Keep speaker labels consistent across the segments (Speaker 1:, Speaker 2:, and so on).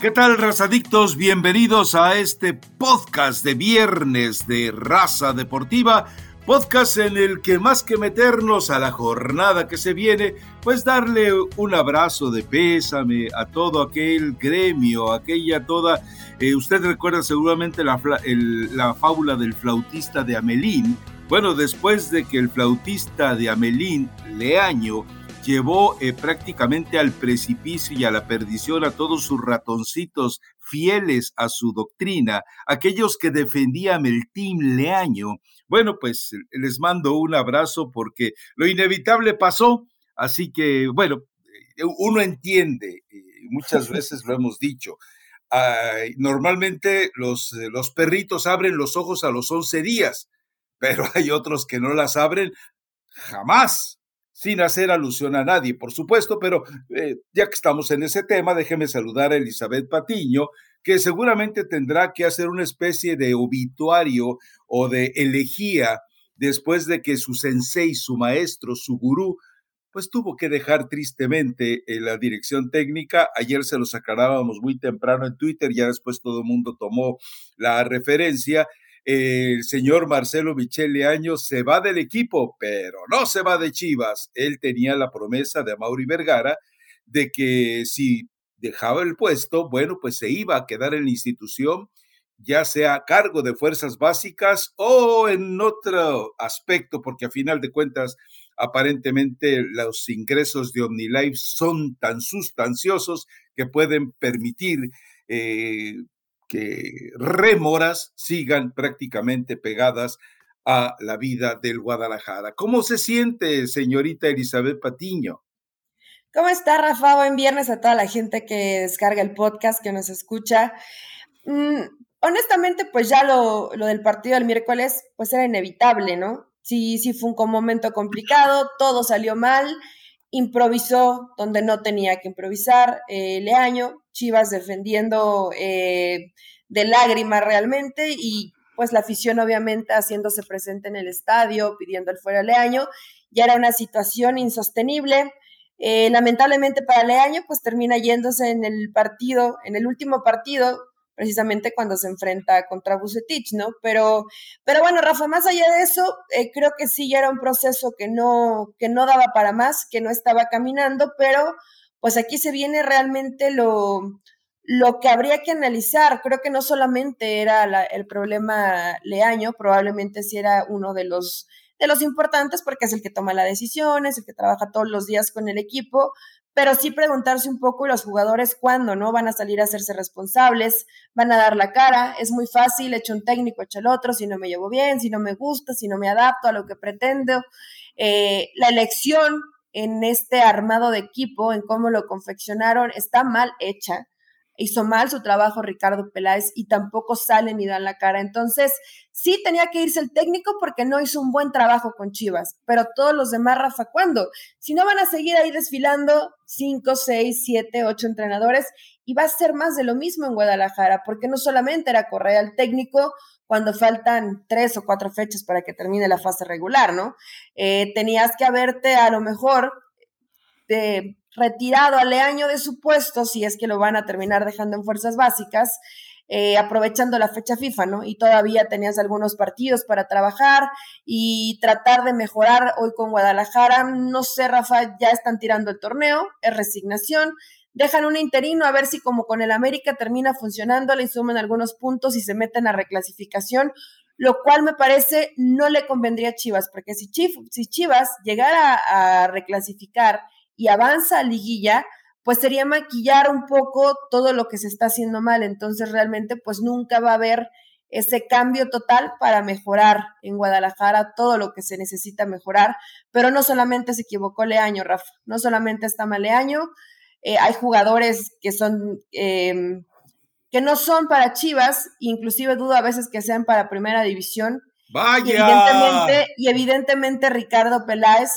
Speaker 1: ¿Qué tal, razadictos? Bienvenidos a este podcast de viernes de Raza Deportiva, podcast en el que más que meternos a la jornada que se viene, pues darle un abrazo de pésame a todo aquel gremio, aquella toda... Eh, usted recuerda seguramente la, la fábula del flautista de Amelín. Bueno, después de que el flautista de Amelín, Leaño, llevó eh, prácticamente al precipicio y a la perdición a todos sus ratoncitos fieles a su doctrina, aquellos que defendían el Team Leaño. Bueno, pues les mando un abrazo porque lo inevitable pasó, así que, bueno, eh, uno entiende, eh, muchas veces lo hemos dicho, normalmente los, los perritos abren los ojos a los 11 días, pero hay otros que no las abren jamás sin hacer alusión a nadie, por supuesto, pero eh, ya que estamos en ese tema, déjeme saludar a Elizabeth Patiño, que seguramente tendrá que hacer una especie de obituario o de elegía después de que su sensei, su maestro, su gurú, pues tuvo que dejar tristemente eh, la dirección técnica. Ayer se los aclarábamos muy temprano en Twitter, ya después todo el mundo tomó la referencia el señor Marcelo Michele Año se va del equipo, pero no se va de Chivas. Él tenía la promesa de Mauri Vergara de que si dejaba el puesto, bueno, pues se iba a quedar en la institución, ya sea a cargo de fuerzas básicas o en otro aspecto, porque a final de cuentas, aparentemente los ingresos de OmniLife son tan sustanciosos que pueden permitir eh, que remoras sigan prácticamente pegadas a la vida del Guadalajara. ¿Cómo se siente, señorita Elizabeth Patiño?
Speaker 2: ¿Cómo está, Rafa? Buen viernes a toda la gente que descarga el podcast, que nos escucha. Mm, honestamente, pues ya lo, lo, del partido del miércoles, pues era inevitable, ¿no? Sí, sí fue un momento complicado, todo salió mal, improvisó donde no tenía que improvisar, eh, Leaño, Chivas defendiendo eh, de lágrimas realmente y pues la afición obviamente haciéndose presente en el estadio, pidiendo el fuera Leaño, ya era una situación insostenible. Eh, lamentablemente para Leaño pues termina yéndose en el partido, en el último partido, precisamente cuando se enfrenta contra Bucetich, ¿no? Pero, pero bueno, Rafa, más allá de eso, eh, creo que sí ya era un proceso que no, que no daba para más, que no estaba caminando, pero pues aquí se viene realmente lo, lo que habría que analizar. Creo que no solamente era el problema Leaño, probablemente sí era uno de los de los importantes porque es el que toma las decisiones, el que trabaja todos los días con el equipo, pero sí preguntarse un poco los jugadores cuándo, ¿no? Van a salir a hacerse responsables, van a dar la cara, es muy fácil, echo un técnico, echo el otro, si no me llevo bien, si no me gusta, si no me adapto a lo que pretendo. Eh, la elección en este armado de equipo, en cómo lo confeccionaron, está mal hecha hizo mal su trabajo Ricardo Peláez y tampoco sale ni dan la cara. Entonces, sí tenía que irse el técnico porque no hizo un buen trabajo con Chivas, pero todos los demás, Rafa, ¿cuándo? Si no van a seguir ahí desfilando cinco, seis, siete, ocho entrenadores y va a ser más de lo mismo en Guadalajara, porque no solamente era correr al técnico cuando faltan tres o cuatro fechas para que termine la fase regular, ¿no? Eh, tenías que haberte a lo mejor de retirado a Leaño de su puesto, si es que lo van a terminar dejando en fuerzas básicas, eh, aprovechando la fecha FIFA, ¿no? Y todavía tenías algunos partidos para trabajar y tratar de mejorar hoy con Guadalajara. No sé, Rafa, ya están tirando el torneo, es resignación. Dejan un interino a ver si como con el América termina funcionando, le suman algunos puntos y se meten a reclasificación, lo cual me parece no le convendría a Chivas, porque si, Chivas llegara a reclasificar y avanza a liguilla, pues sería maquillar un poco todo lo que se está haciendo mal. Entonces realmente pues nunca va a haber ese cambio total para mejorar en Guadalajara todo lo que se necesita mejorar. Pero no solamente se equivocó Leaño, Rafa, no solamente está mal Leaño, eh, hay jugadores que son... Em, que no son para Chivas, inclusive dudo a veces que sean para primera división.
Speaker 1: Vaya.
Speaker 2: Y evidentemente, y evidentemente Ricardo Peláez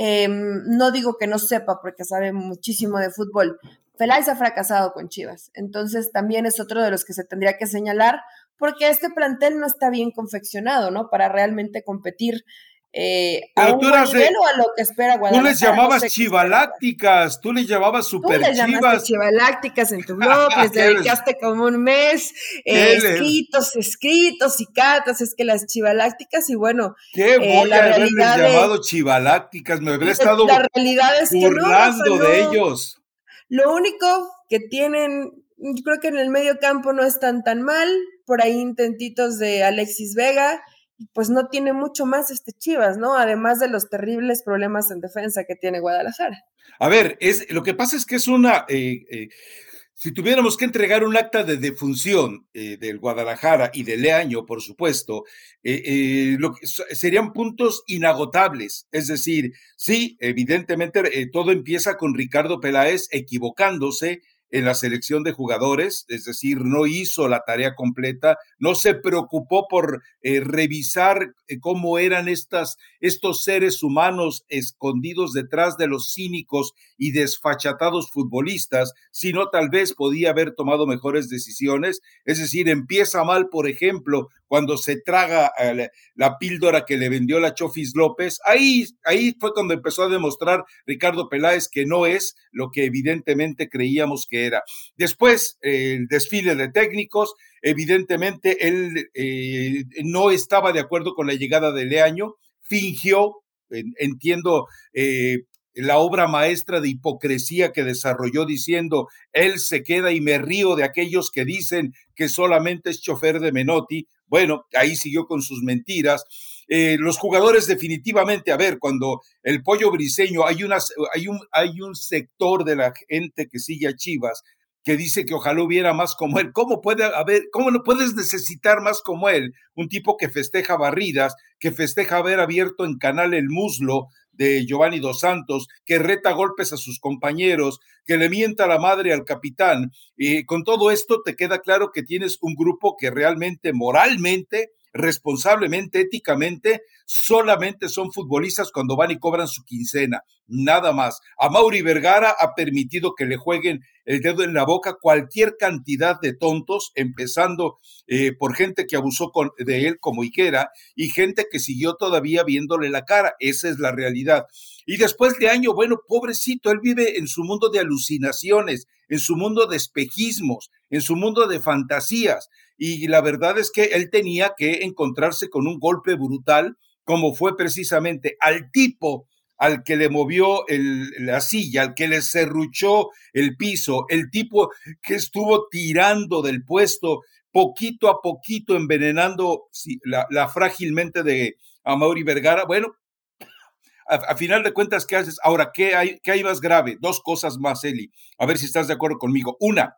Speaker 2: Em, no digo que no sepa porque sabe muchísimo de fútbol. Peláez ha fracasado con Chivas, entonces también es otro de los que se tendría que señalar porque este plantel no está bien confeccionado, ¿no? Para realmente competir eh, a un buen nivel o a lo que espera Guadalajara.
Speaker 1: Tú les llamabas chivalácticas, tú les llamabas super tú les chivas.
Speaker 2: chivalácticas en tu blog, les dedicaste como un mes, eh, escritos, escritos y cartas, es que las chivalácticas y bueno.
Speaker 1: Qué eh, voy a haberles llamado chivalácticas, me habría estado
Speaker 2: la realidad es que
Speaker 1: no, de ellos.
Speaker 2: Lo único que tienen, yo creo que en el medio campo no están tan mal, por ahí intentitos de Alexis Vega, pues no tiene mucho más este Chivas, ¿no? Además de los terribles problemas en defensa que tiene Guadalajara.
Speaker 1: A ver, es, lo que pasa es que es una, eh, eh, si tuviéramos que entregar un acta de defunción eh, del Guadalajara y de Leaño, por supuesto, lo serían puntos inagotables. Es decir, sí, evidentemente todo empieza con Ricardo Peláez equivocándose en la selección de jugadores, es decir, no hizo la tarea completa, no se preocupó por eh, revisar eh, cómo eran estas, estos seres humanos escondidos detrás de los cínicos y desfachatados futbolistas, sino tal vez podía haber tomado mejores decisiones. Es decir, empieza mal, por ejemplo, cuando se traga la píldora que le vendió la Chofis López. Ahí, ahí fue cuando empezó a demostrar Ricardo Peláez que no es lo que evidentemente creíamos que era. Después, el desfile de técnicos, evidentemente él eh, no estaba de acuerdo con la llegada de Leaño, fingió, entiendo, eh, la obra maestra de hipocresía que desarrolló diciendo, él se queda y me río de aquellos que dicen que solamente es chofer de Menotti. Bueno, ahí siguió con sus mentiras. Eh, los jugadores definitivamente, a ver, cuando el pollo briseño, hay, unas, hay, un, hay un sector de la gente que sigue a Chivas que dice que ojalá hubiera más como él. ¿Cómo puede haber, cómo no puedes necesitar más como él? Un tipo que festeja barridas, que festeja haber abierto en canal el muslo de Giovanni Dos Santos, que reta golpes a sus compañeros, que le mienta la madre al capitán. Y con todo esto te queda claro que tienes un grupo que realmente moralmente responsablemente, éticamente, solamente son futbolistas cuando van y cobran su quincena, nada más. A Mauri Vergara ha permitido que le jueguen el dedo en la boca cualquier cantidad de tontos, empezando eh, por gente que abusó con, de él como Iquera y gente que siguió todavía viéndole la cara. Esa es la realidad. Y después de año, bueno, pobrecito, él vive en su mundo de alucinaciones, en su mundo de espejismos, en su mundo de fantasías. Y la verdad es que él tenía que encontrarse con un golpe brutal, como fue precisamente al tipo al que le movió la silla, al que le serruchó el piso, el tipo que estuvo tirando del puesto poquito a poquito, envenenando la, la frágilmente de Amaury Vergara. Bueno, a, final de cuentas, ¿qué haces? Ahora, ¿qué hay, ¿qué hay más grave? Dos cosas más, Eli. A ver si estás de acuerdo conmigo. Una,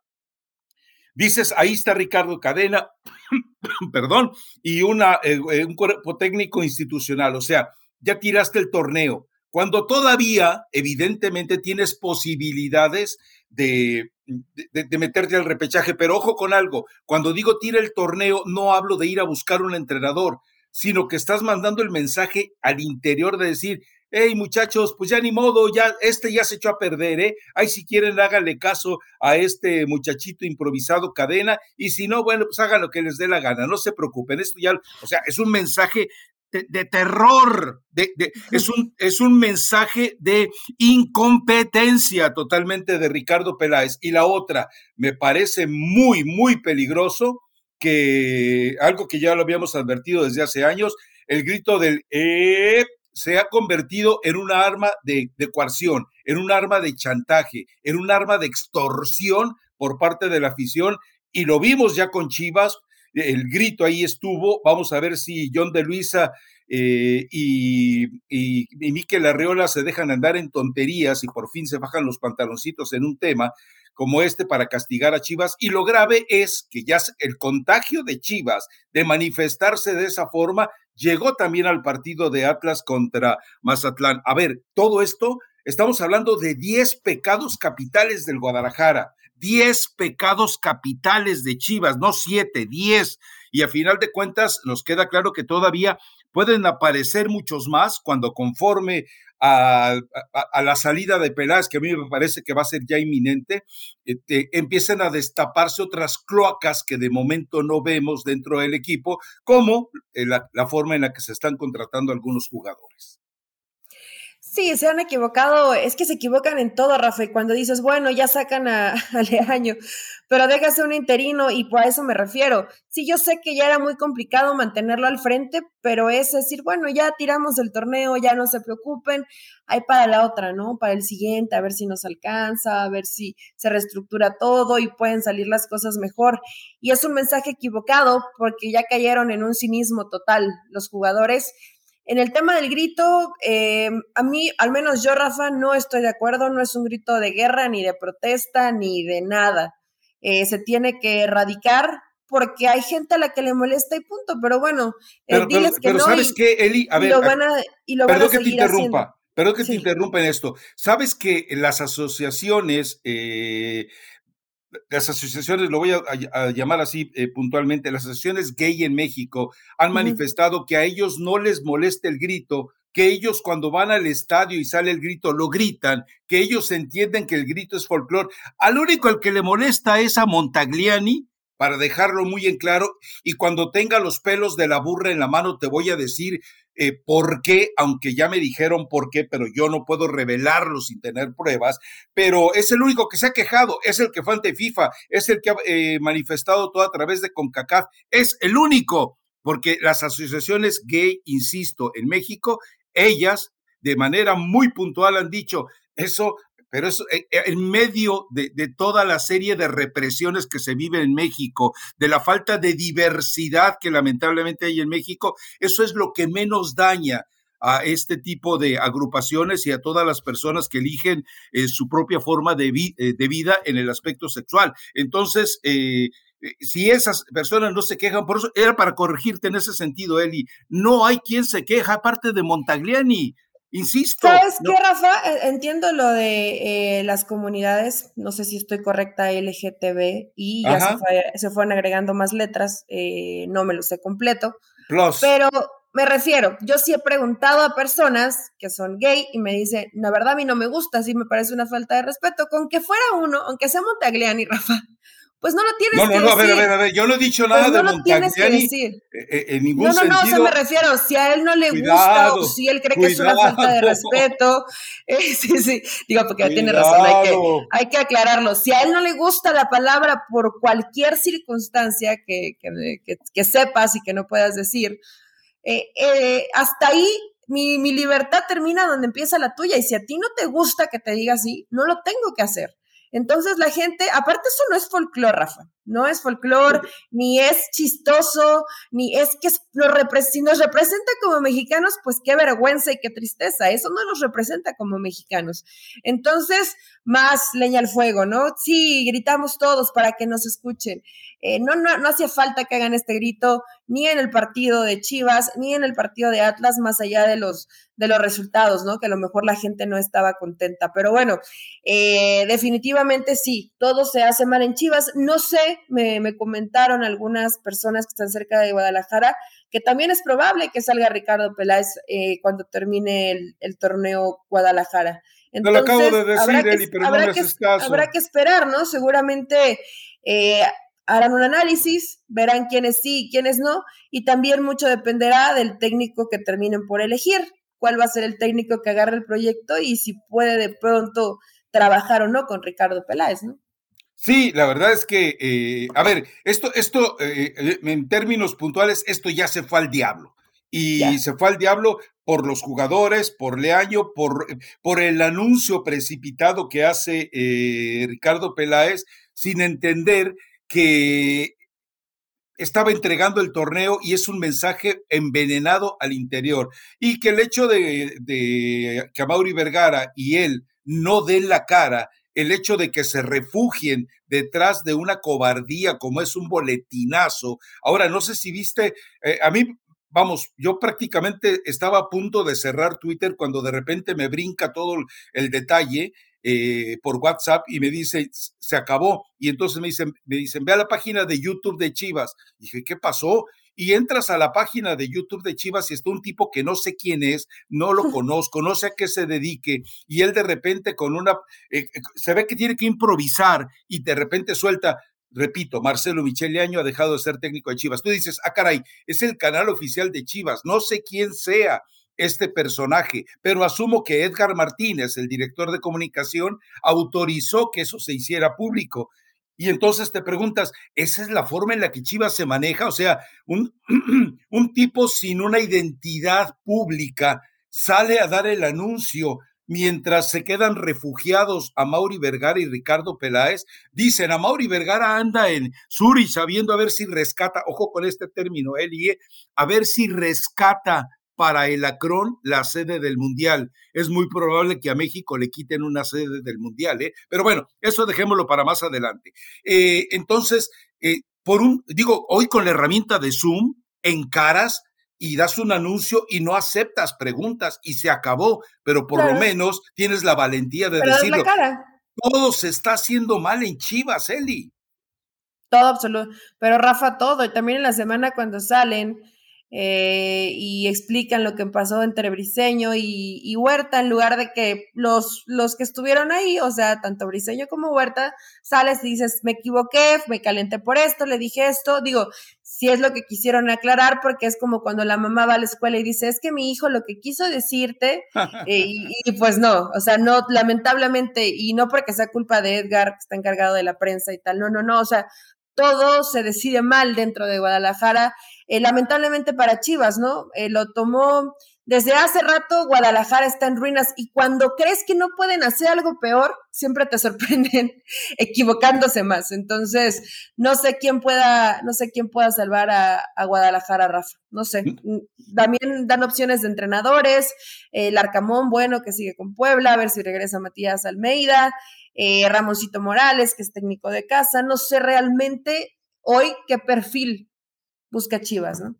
Speaker 1: dices, ahí está Ricardo Cadena, perdón, y una, eh, eh, un cuerpo técnico institucional. O sea, ya tiraste el torneo. Cuando todavía, evidentemente, tienes posibilidades de, de, de, meterte al repechaje, pero ojo con algo, cuando digo tira el torneo, no hablo de ir a buscar un entrenador, sino que estás mandando el mensaje al interior de decir, hey muchachos, pues ya ni modo, ya este ya se echó a perder, ¿eh? Ahí si quieren háganle caso a este muchachito improvisado cadena y si no, bueno, pues hagan lo que les dé la gana, no se preocupen, esto ya, o sea, es un mensaje de, terror, de, es, un, es un mensaje de incompetencia totalmente de Ricardo Peláez. Y la otra, me parece muy, muy peligroso que algo que ya lo habíamos advertido desde hace años, el grito del eh, se ha convertido en un arma de, de coerción, en un arma de chantaje, en un arma de extorsión por parte de la afición y lo vimos ya con Chivas, el grito ahí estuvo, vamos a ver si John de Luisa eh, y, y, y Miquel Arreola se dejan andar en tonterías y por fin se bajan los pantaloncitos en un tema como este para castigar a Chivas. Y lo grave es que ya el contagio de Chivas de manifestarse de esa forma llegó también al partido de Atlas contra Mazatlán. A ver, todo esto, estamos hablando de 10 pecados capitales del Guadalajara, 10 pecados capitales de Chivas, no 7, 10. y a final de cuentas nos queda claro que todavía pueden aparecer muchos más cuando conforme a, la salida de Peláez, que a mí me parece que va a ser ya inminente, este, empiecen a destaparse otras cloacas que de momento no vemos dentro del equipo, como eh, la forma en la que se están contratando algunos jugadores.
Speaker 2: Sí, se han equivocado, es que se equivocan en todo, Rafa, cuando dices, bueno, ya sacan a, a Leaño, pero déjase un interino y por eso me refiero. Sí, yo sé que ya era muy complicado mantenerlo al frente, pero es decir, bueno, ya tiramos el torneo, ya no se preocupen, hay para la otra, ¿no? Para el siguiente, a ver si nos alcanza, a ver si se reestructura todo y pueden salir las cosas mejor. Y es un mensaje equivocado porque ya cayeron en un cinismo total los jugadores en el tema del grito, eh, a mí, al menos yo, Rafa, no estoy de acuerdo, no es un grito de guerra, ni de protesta, ni de nada. Eh, se tiene que erradicar porque hay gente a la que le molesta y punto, pero bueno,
Speaker 1: eh, pero, diles que no. ¿sabes qué, Eli? A ver,
Speaker 2: y lo van a, y lo
Speaker 1: perdón que te interrumpa. Perdón que te interrumpa en esto. Sabes que las asociaciones las asociaciones, lo voy a, llamar así eh, puntualmente, las asociaciones gay en México han manifestado que a ellos no les molesta el grito, que ellos cuando van al estadio y sale el grito lo gritan, que ellos entienden que el grito es folclore. Al único al que le molesta es a Montagliani, para dejarlo muy en claro, y cuando tenga los pelos de la burra en la mano te voy a decir eh, por qué, aunque ya me dijeron por qué, pero yo no puedo revelarlo sin tener pruebas, pero es el único que se ha quejado, es el que fue ante FIFA, es el que ha eh, manifestado todo a través de CONCACAF, es el único, porque las asociaciones gay, insisto, en México, ellas de manera muy puntual han dicho, eso pero es eh, eh, en medio de, toda la serie de represiones que se vive en México, de la falta de diversidad que lamentablemente hay en México, eso es lo que menos daña a este tipo de agrupaciones y a todas las personas que eligen eh, su propia forma de, vida en el aspecto sexual. Entonces, si esas personas no se quejan, por eso era para corregirte en ese sentido, Eli, no hay quien se queja, aparte de Montagliani. Insisto.
Speaker 2: ¿Sabes qué, Rafa? E, entiendo lo de eh, las comunidades, no sé si estoy correcta, LGTB, y ya se, fue, fueron agregando más letras, eh, no me lo sé completo. Pero me refiero, yo sí he preguntado a personas que son gay y me dicen, la verdad a mí no me gusta, sí me parece una falta de respeto, con que fuera uno, aunque sea Montagliani, Rafa, pues no lo tienes
Speaker 1: no, no,
Speaker 2: que
Speaker 1: no, decir. No, no, a ver, a ver, a ver, yo no he dicho nada pues no de lo tienes que decir. Eh, eh, en ningún
Speaker 2: no, no,
Speaker 1: sentido.
Speaker 2: No, no, no, me refiero, si a él no le gusta o si él cree que es una falta de respeto, eh, sí, sí, digo, porque cuidado. tiene razón, hay que, hay que aclararlo. Si a él no le gusta la palabra por cualquier circunstancia que, que, que, que sepas y que no puedas decir, eh, eh, hasta ahí mi, mi libertad termina donde empieza la tuya. Y si a ti no te gusta que te diga así, no lo tengo que hacer. Entonces la gente, aparte eso no es folclore, Rafa, no es folclore, ni es chistoso, ni es que lo si nos representa como mexicanos, pues qué vergüenza y qué tristeza, eso no nos representa como mexicanos. Entonces, más leña al fuego, ¿no? Sí, gritamos todos para que nos escuchen. Eh, no, no, no hacía falta que hagan este grito ni en el partido de Chivas, ni en el partido de Atlas, más allá de los, de los resultados, ¿no? Que a lo mejor la gente no estaba contenta. Pero bueno, eh, definitivamente sí, todo se hace mal en Chivas. No sé, me, me, comentaron algunas personas que están cerca de Guadalajara que también es probable que salga Ricardo Peláez eh, cuando termine el, el torneo Guadalajara.
Speaker 1: Entonces, lo acabo de decir, Eli, pero no me haces caso.
Speaker 2: Habrá que esperar, ¿no? Seguramente eh, harán un análisis, verán quiénes sí y quiénes no, y también mucho dependerá del técnico que terminen por elegir, cuál va a ser el técnico que agarre el proyecto y si puede de pronto trabajar o no con Ricardo Peláez, ¿no?
Speaker 1: Sí, la verdad es que, eh, a ver, esto, esto, eh, eh, en términos puntuales, esto ya se fue al diablo. Y se fue al diablo por los jugadores, por Leaño, por, por el anuncio precipitado que hace Ricardo Peláez, sin entender que estaba entregando el torneo y es un mensaje envenenado al interior. Y que el hecho de, de que Mauri Vergara y él no den la cara, el hecho de que se refugien detrás de una cobardía como es un boletinazo. Ahora, no sé si viste, eh, a mí vamos, yo prácticamente estaba a punto de cerrar Twitter cuando de repente me brinca todo el detalle eh, por WhatsApp y me dice, se acabó. Y entonces me dicen, me dicen, ve a la página de YouTube de Chivas. dije, ¿qué pasó? Y entras a la página de YouTube de Chivas y está un tipo que no sé quién es, no lo conozco, no sé a qué se dedique. Y él de repente con una, eh, se ve que tiene que improvisar y de repente suelta, repito, Marcelo Michele ha dejado de ser técnico de Chivas. Tú dices, ah, caray, es el canal oficial de Chivas, no sé quién sea este personaje, pero asumo que Edgar Martínez, el director de comunicación, autorizó que eso se hiciera público. Y entonces te preguntas, ¿esa es la forma en la que Chivas se maneja? O sea, un, un tipo sin una identidad pública sale a dar el anuncio mientras se quedan refugiados a Mauri Vergara y Ricardo Peláez, dicen a Mauri Vergara anda en Suri sabiendo a ver si rescata, ojo con este término, Elie, a ver si rescata para el Acron la sede del Mundial. Es muy probable que a México le quiten una sede del Mundial, ¿eh? pero bueno, eso dejémoslo para más adelante. Eh, entonces, eh, por un, digo, hoy con la herramienta de Zoom, en caras, y das un anuncio y no aceptas preguntas y se acabó, pero por lo menos tienes la valentía de decirlo. Todo se está haciendo mal en Chivas, Eli.
Speaker 2: Todo absoluto. Pero Rafa, todo. Y también en la semana cuando salen eh, y explican lo que pasó entre Briseño y, Huerta, en lugar de que los, los que estuvieron ahí, o sea, tanto Briseño como Huerta, sales y dices, me equivoqué, me calenté por esto, le dije esto, digo, si es lo que quisieron aclarar, porque es como cuando la mamá va a la escuela y dice, es que mi hijo lo que quiso decirte, eh, y, pues no, o sea, no, lamentablemente, y no porque sea culpa de Edgar, que está encargado de la prensa y tal, no, no, no, o sea, todo se decide mal dentro de Guadalajara eh, lamentablemente para Chivas, ¿no? Eh, lo tomó desde hace rato, Guadalajara está en ruinas y cuando crees que no pueden hacer algo peor, siempre te sorprenden equivocándose más. Entonces, no sé quién pueda, no sé quién pueda salvar a, Guadalajara, Rafa. No sé. Mm, también dan opciones de entrenadores, el Arcamón, bueno, que sigue con Puebla, a ver si regresa Matías Almeida, eh, Ramoncito Morales, que es técnico de casa. No sé realmente hoy qué perfil busca Chivas, ¿no?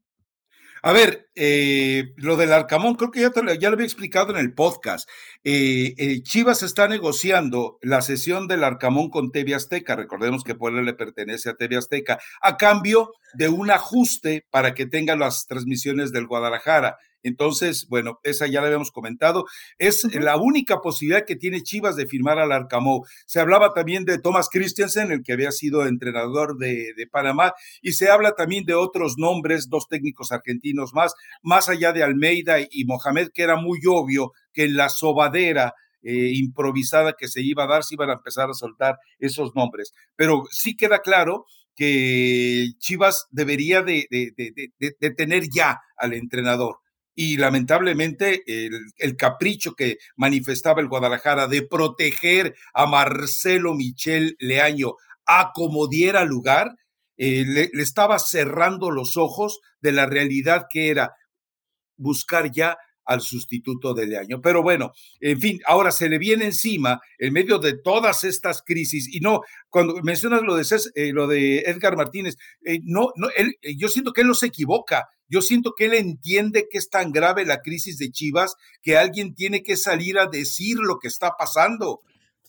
Speaker 1: A ver, eh, lo del Arcamón, creo que ya, ya, lo había explicado en el podcast. Eh, eh, Chivas está negociando la sesión del Arcamón con TV Azteca. Recordemos que Puebla le pertenece a TV Azteca, a cambio de un ajuste para que tenga las transmisiones del Guadalajara. Entonces, bueno, esa ya la habíamos comentado. Es la única posibilidad que tiene Chivas de firmar al Arcamó. Se hablaba también de Thomas Christensen, el que había sido entrenador de, Panamá, y se habla también de otros nombres, dos técnicos argentinos más, más allá de Almeida y Mohamed, que era muy obvio que en la sobadera eh, improvisada que se iba a dar, se iban a empezar a soltar esos nombres. Pero sí queda claro que Chivas debería de, de tener ya al entrenador y lamentablemente el, capricho que manifestaba el Guadalajara de proteger a Marcelo Michel Leaño a como diera lugar, eh, le, le estaba cerrando los ojos de la realidad que era buscar ya al sustituto de Leaño. Pero bueno, en fin, ahora se le viene encima en medio de todas estas crisis y no, cuando mencionas lo de, eh, lo de Edgar Martínez, eh, no, no, él, eh, yo siento que él no se equivoca. Yo siento que él entiende que es tan grave la crisis de Chivas que alguien tiene que salir a decir lo que está pasando.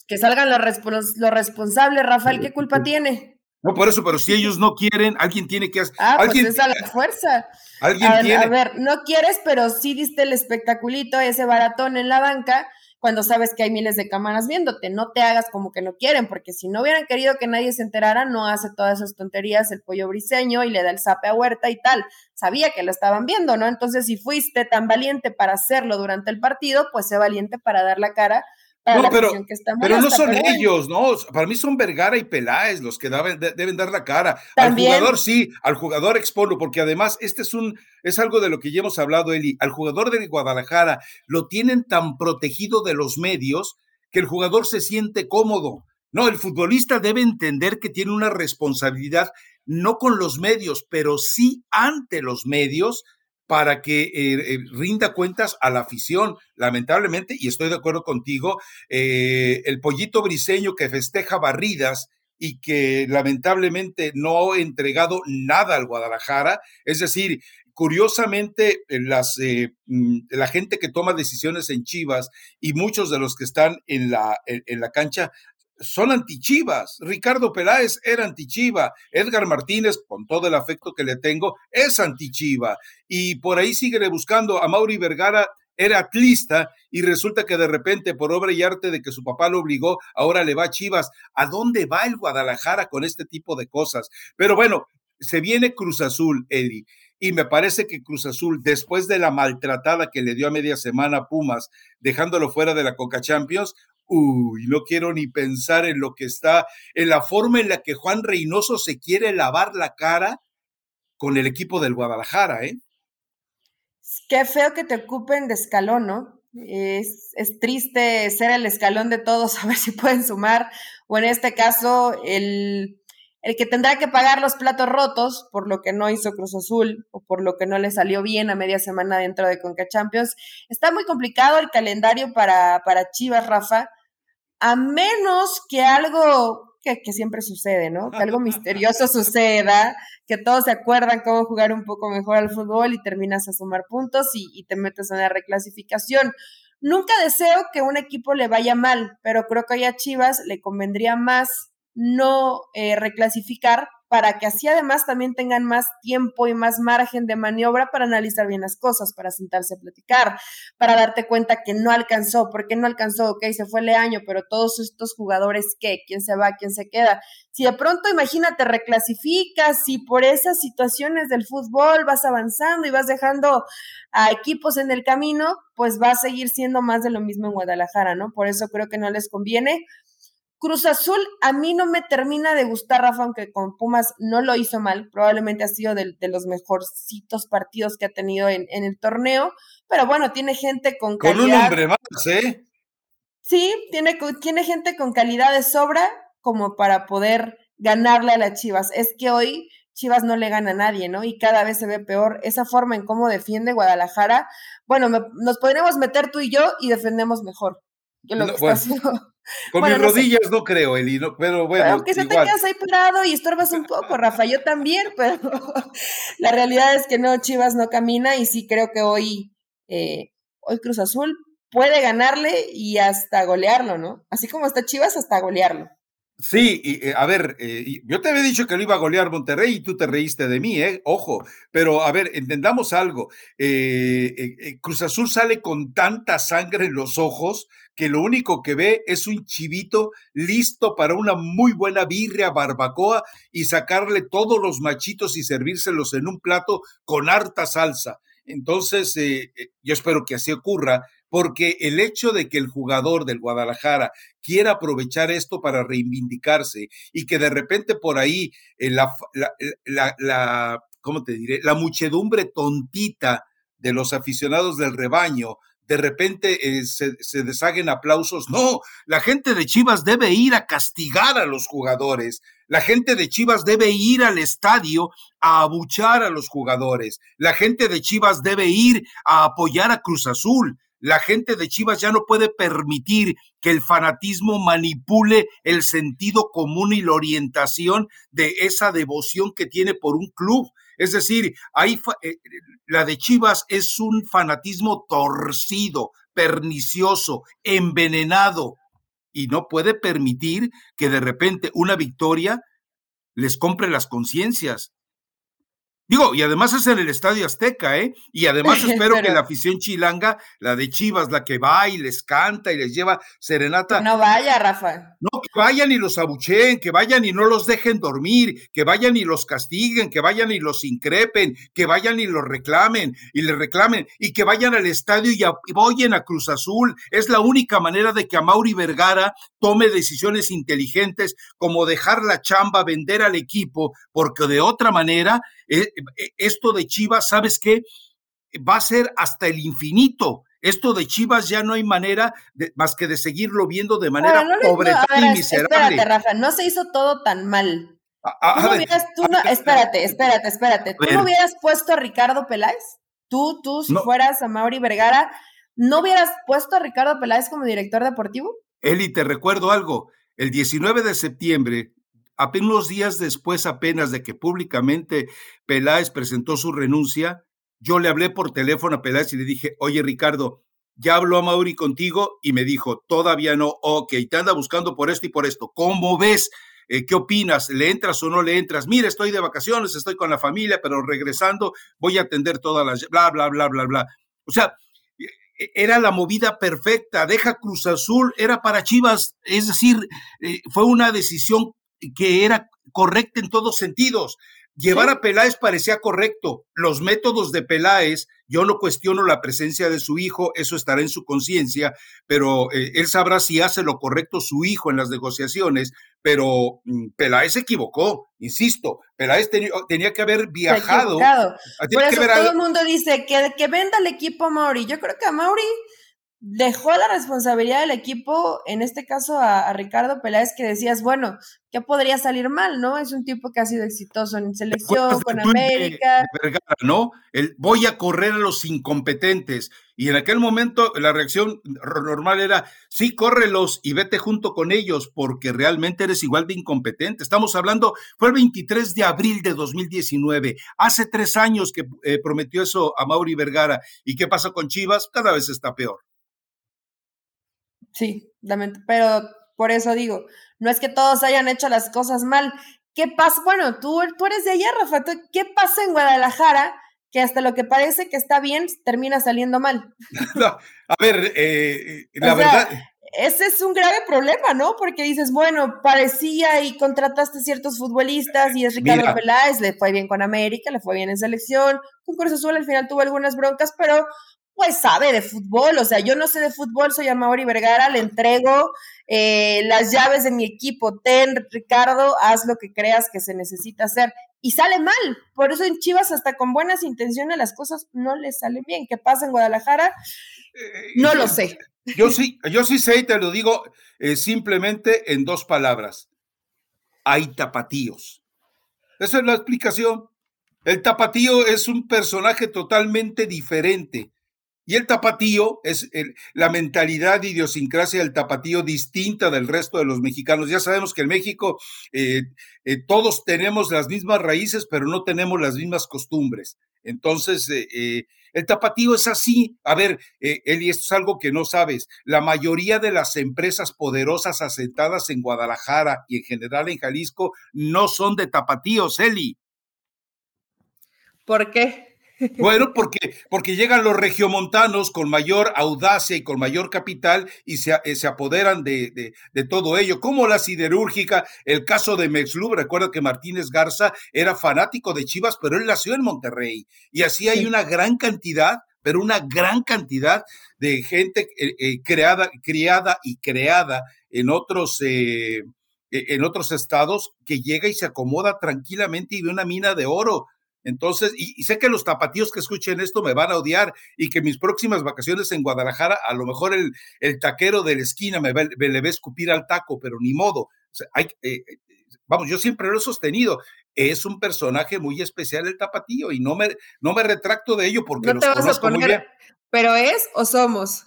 Speaker 2: Que salgan los, los responsables, Rafael, ¿qué culpa tiene?
Speaker 1: No, por eso, pero si ellos no quieren, alguien tiene que hacer.
Speaker 2: Ah,
Speaker 1: pues alguien,
Speaker 2: pues es a la fuerza. Alguien a, tiene. A ver, no quieres, pero sí diste el espectaculito, ese baratón en la banca, cuando sabes que hay miles de cámaras viéndote. No te hagas como que no quieren, porque si no hubieran querido que nadie se enterara, no hace todas esas tonterías el pollo briseño y le da el zape a Huerta y tal. Sabía que lo estaban viendo, ¿no? Entonces, si fuiste tan valiente para hacerlo durante el partido, pues sé valiente para dar la cara
Speaker 1: no, pero, pero no son ellos, ¿no? Para mí son Vergara y Peláez los que deben, dar la cara. Al jugador sí, al jugador exponlo, porque además este es un, es algo de lo que ya hemos hablado, Eli. Al jugador de Guadalajara lo tienen tan protegido de los medios que el jugador se siente cómodo. No, el futbolista debe entender que tiene una responsabilidad, no con los medios, pero sí ante los medios para que eh, eh, rinda cuentas a la afición. Lamentablemente, y estoy de acuerdo contigo, eh, el pollito briseño que festeja barridas y que lamentablemente no ha entregado nada al Guadalajara, es decir, curiosamente, las, mm, la gente que toma decisiones en Chivas y muchos de los que están en la, en, la cancha son antichivas. Ricardo Peláez era antichiva. Edgar Martínez, con todo el afecto que le tengo, es antichiva. Y por ahí sigue buscando a Mauri Vergara era atlista y resulta que de repente, por obra y arte de que su papá lo obligó, ahora le va a Chivas. ¿A dónde va el Guadalajara con este tipo de cosas? Pero bueno, se viene Cruz Azul, Eddie. Y me parece que Cruz Azul, después de la maltratada que le dio a media semana a Pumas, dejándolo fuera de la Coca Champions, uy, no quiero ni pensar en lo que está, en la forma en la que Juan Reynoso se quiere lavar la cara con el equipo del Guadalajara, ¿eh?
Speaker 2: Qué feo que te ocupen de escalón, ¿no? Es, es, triste ser el escalón de todos, a ver si pueden sumar, o en este caso, el, el que tendrá que pagar los platos rotos por lo que no hizo Cruz Azul o por lo que no le salió bien a media semana dentro de Conca Champions. Está muy complicado el calendario para, para Chivas, Rafa, a menos que algo que, siempre sucede, ¿no? Que algo misterioso suceda, que todos se acuerdan cómo jugar un poco mejor al fútbol y terminas a sumar puntos y, y te metes en la reclasificación. Nunca deseo que un equipo le vaya mal, pero creo que a Chivas le convendría más no eh, reclasificar para que así además también tengan más tiempo y más margen de maniobra para analizar bien las cosas, para sentarse a platicar, para darte cuenta que no alcanzó, porque no alcanzó, ok, se fue el año, pero todos estos jugadores, ¿qué? ¿Quién se va? ¿Quién se queda? Si de pronto, imagínate, reclasificas, y por esas situaciones del fútbol vas avanzando y vas dejando a equipos en el camino, pues va a seguir siendo más de lo mismo en Guadalajara, ¿no? Por eso creo que no les conviene. Cruz Azul a mí no me termina de gustar, Rafa, aunque con Pumas no lo hizo mal. Probablemente ha sido de, los mejorcitos partidos que ha tenido en, el torneo. Pero bueno, tiene gente con calidad.
Speaker 1: Con un hombre más, ¿eh?
Speaker 2: Sí, tiene, tiene gente con calidad de sobra como para poder ganarle a las Chivas. Es que hoy Chivas no le gana a nadie, ¿no? Y cada vez se ve peor esa forma en cómo defiende Guadalajara. Bueno, nos podríamos meter tú y yo y defendemos mejor que lo que está
Speaker 1: con mis rodillas no creo, Eli, pero bueno.
Speaker 2: Aunque se te quedas ahí parado y estorbas un poco, Rafa, yo también, pero la realidad es que no, Chivas no camina y sí creo que hoy, eh, hoy Cruz Azul puede ganarle y hasta golearlo, ¿no? Así como está Chivas, hasta golearlo.
Speaker 1: Sí, y, eh, a ver, eh, yo te había dicho que lo iba a golear Monterrey y tú te reíste de mí, ¿eh? Ojo, pero a ver, entendamos algo. Cruz Azul sale con tanta sangre en los ojos que lo único que ve es un chivito listo para una muy buena birria barbacoa y sacarle todos los machitos y servírselos en un plato con harta salsa. Entonces, yo espero que así ocurra, porque el hecho de que el jugador del Guadalajara quiera aprovechar esto para reivindicarse y que de repente por ahí eh, la, la, la, ¿cómo te diré? La muchedumbre tontita de los aficionados del rebaño de repente eh, se, se, deshaguen aplausos. No, la gente de Chivas debe ir a castigar a los jugadores. La gente de Chivas debe ir al estadio a abuchar a los jugadores. La gente de Chivas debe ir a apoyar a Cruz Azul la gente de Chivas ya no puede permitir que el fanatismo manipule el sentido común y la orientación de esa devoción que tiene por un club. Es decir, hay, eh, la de Chivas es un fanatismo torcido, pernicioso, envenenado, y no puede permitir que de repente una victoria les compre las conciencias. Digo, y además es en el Estadio Azteca, ¿eh? Y además espero que la afición chilanga, la de Chivas, la que va y les canta y les lleva serenata.
Speaker 2: no vaya, Rafa.
Speaker 1: No, que vayan y los abucheen, que vayan y no los dejen dormir, que vayan y los castiguen, que vayan y los increpen, que vayan y los reclamen y les reclamen, y que vayan al estadio y apoyen a Cruz Azul. Es la única manera de que a Mauri Vergara tome decisiones inteligentes como dejar la chamba, vender al equipo, porque de otra manera eh, eh, esto de Chivas, ¿sabes qué? Va a ser hasta el infinito. Esto de Chivas ya no hay manera más que de seguirlo viendo de manera pobre y miserable.
Speaker 2: Espérate, Rafa, no se hizo todo tan mal. tú no hubieras, tú no, espérate, espérate, espérate. ¿Tú no hubieras puesto a Ricardo Peláez? Tú, tú, si fueras a Mauri Vergara, ¿no hubieras puesto a Ricardo Peláez como director deportivo?
Speaker 1: Eli, te recuerdo algo. El 19 de septiembre Apenas unos días después apenas de que públicamente Peláez presentó su renuncia, yo le hablé por teléfono a Peláez y le dije, oye Ricardo, ya habló a Mauri contigo y me dijo, todavía no, ok, te anda buscando por esto y por esto. ¿Cómo ves? Eh, ¿Qué opinas? ¿Le entras o no le entras? Mira, estoy de vacaciones, estoy con la familia, pero regresando voy a atender todas las, bla, bla, bla, bla, bla. O sea, e, e, era la movida perfecta, deja Cruz Azul, era para Chivas, es decir, eh, fue una decisión que era correcta en todos sentidos. Llevar a Peláez parecía correcto. Los métodos de Peláez, yo no cuestiono la presencia de su hijo, eso estará en su conciencia, pero eh, él sabrá si hace lo correcto su hijo en las negociaciones, pero mm, Peláez se equivocó, insisto, Peláez tenía que haber viajado.
Speaker 2: Por eso todo el mundo dice que, que venda el equipo a Mauri. Yo creo que a Mauri dejó la responsabilidad del equipo, en este caso a, Ricardo Peláez, que decías, bueno, ¿qué podría salir mal, no? Es un tipo que ha sido exitoso en selección, con América.
Speaker 1: ¿no? El, voy a correr a los incompetentes. Y en aquel momento la reacción normal era, sí, córrelos y vete junto con ellos, porque realmente eres igual de incompetente. Estamos hablando, fue el 23 de abril de 2019, hace tres años que eh, prometió eso a Mauri Vergara. ¿Y qué pasa con Chivas? Cada vez está peor.
Speaker 2: Sí, pero por eso digo, no es que todos hayan hecho las cosas mal. ¿Qué pasa? Bueno, tú, tú eres de allá, Rafa. ¿Qué pasa en Guadalajara que hasta lo que parece que está bien termina saliendo mal?
Speaker 1: a ver, eh, la verdad.
Speaker 2: ese es un grave problema, ¿no? Porque dices, bueno, parecía y contrataste ciertos futbolistas y es Ricardo Peláez, le fue bien con América, le fue bien en selección, con Cruz Azul al final tuvo algunas broncas, pero pues sabe de fútbol, o sea, yo no sé de fútbol, soy Amaury Vergara, le entrego eh, las llaves de mi equipo, ten, Ricardo, haz lo que creas que se necesita hacer. Y sale mal, por eso en Chivas hasta con buenas intenciones las cosas no le salen bien. ¿Qué pasa en Guadalajara? No lo sé.
Speaker 1: Yo sí, yo sí sé y te lo digo eh, simplemente en dos palabras. Hay tapatíos. Esa es la explicación. El tapatío es un personaje totalmente diferente y el tapatío es la mentalidad de idiosincrasia del tapatío distinta del resto de los mexicanos. Ya sabemos que en México eh, eh, todos tenemos las mismas raíces, pero no tenemos las mismas costumbres. Entonces, eh, el tapatío es así. A ver, Eli, esto es algo que no sabes. La mayoría de las empresas poderosas asentadas en Guadalajara y en general en Jalisco no son de tapatíos, Eli.
Speaker 2: ¿Por qué?
Speaker 1: Bueno, porque, porque llegan los regiomontanos con mayor audacia y con mayor capital y se, eh, se apoderan de, de, todo ello, como la siderúrgica, el caso de Mexlub, recuerda que Martínez Garza era fanático de Chivas, pero él nació en Monterrey. Y así hay una gran cantidad, pero una gran cantidad de gente eh, eh, creada, criada y creada en otros... E, en otros estados que llega y se acomoda tranquilamente y ve una mina de oro entonces, y, sé que los tapatíos que escuchen esto me van a odiar y que mis próximas vacaciones en Guadalajara, a lo mejor el, el taquero de la esquina me, le va a escupir al taco, pero ni modo. hay, eh, eh, vamos, yo siempre lo he sostenido. Es un personaje muy especial el tapatío y no me, no me retracto de ello porque no te vas a poner,
Speaker 2: ¿Pero es o somos?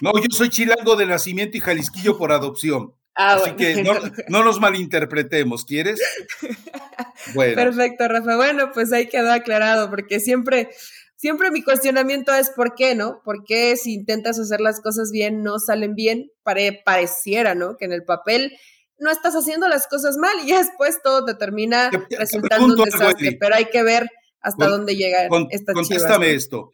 Speaker 1: No, yo soy chilango de nacimiento y jalisquillo por adopción. Ah, Así que no, no, nos malinterpretemos, ¿quieres?
Speaker 2: Bueno. Perfecto, Rafa. Bueno, pues ahí quedó aclarado, porque siempre, siempre mi cuestionamiento es ¿por qué, no? ¿Por qué si intentas hacer las cosas bien no salen bien? Pare, pareciera, ¿no? Que en el papel no estás haciendo las cosas mal y después todo te termina resultando un desastre, pero hay que ver hasta dónde llega esta
Speaker 1: Contéstame esto.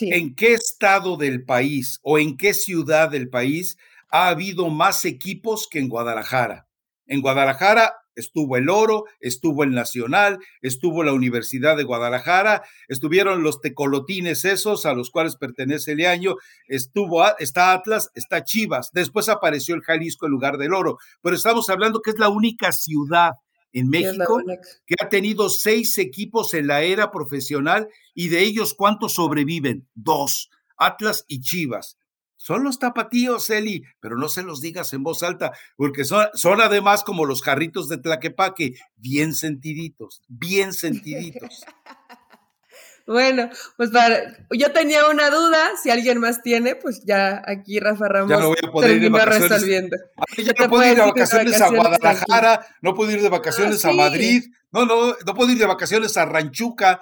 Speaker 1: ¿En qué estado del país o en qué ciudad del país ha habido más equipos que en Guadalajara. En Guadalajara estuvo el Oro, estuvo el Nacional, estuvo la Universidad de Guadalajara, estuvieron los tecolotines esos a los cuales pertenece el año, estuvo, está Atlas, está Chivas, después apareció el Jalisco en lugar del Oro, pero estamos hablando que es la única ciudad en México que ha tenido seis equipos en la era profesional y de ellos cuántos sobreviven? Dos, Atlas y Chivas son los tapatíos, Eli, pero no se los digas en voz alta, porque son, son además como los jarritos de Tlaquepaque, bien sentiditos, bien sentiditos.
Speaker 2: Bueno, pues para, yo tenía una duda, si alguien más tiene, pues ya aquí Rafa Ramos ya no voy a poder ir de vacaciones. resolviendo.
Speaker 1: ya no puedo ir de vacaciones, a Guadalajara, no puedo ir de vacaciones a Madrid, no, no, no puedo ir de vacaciones a Ranchuca.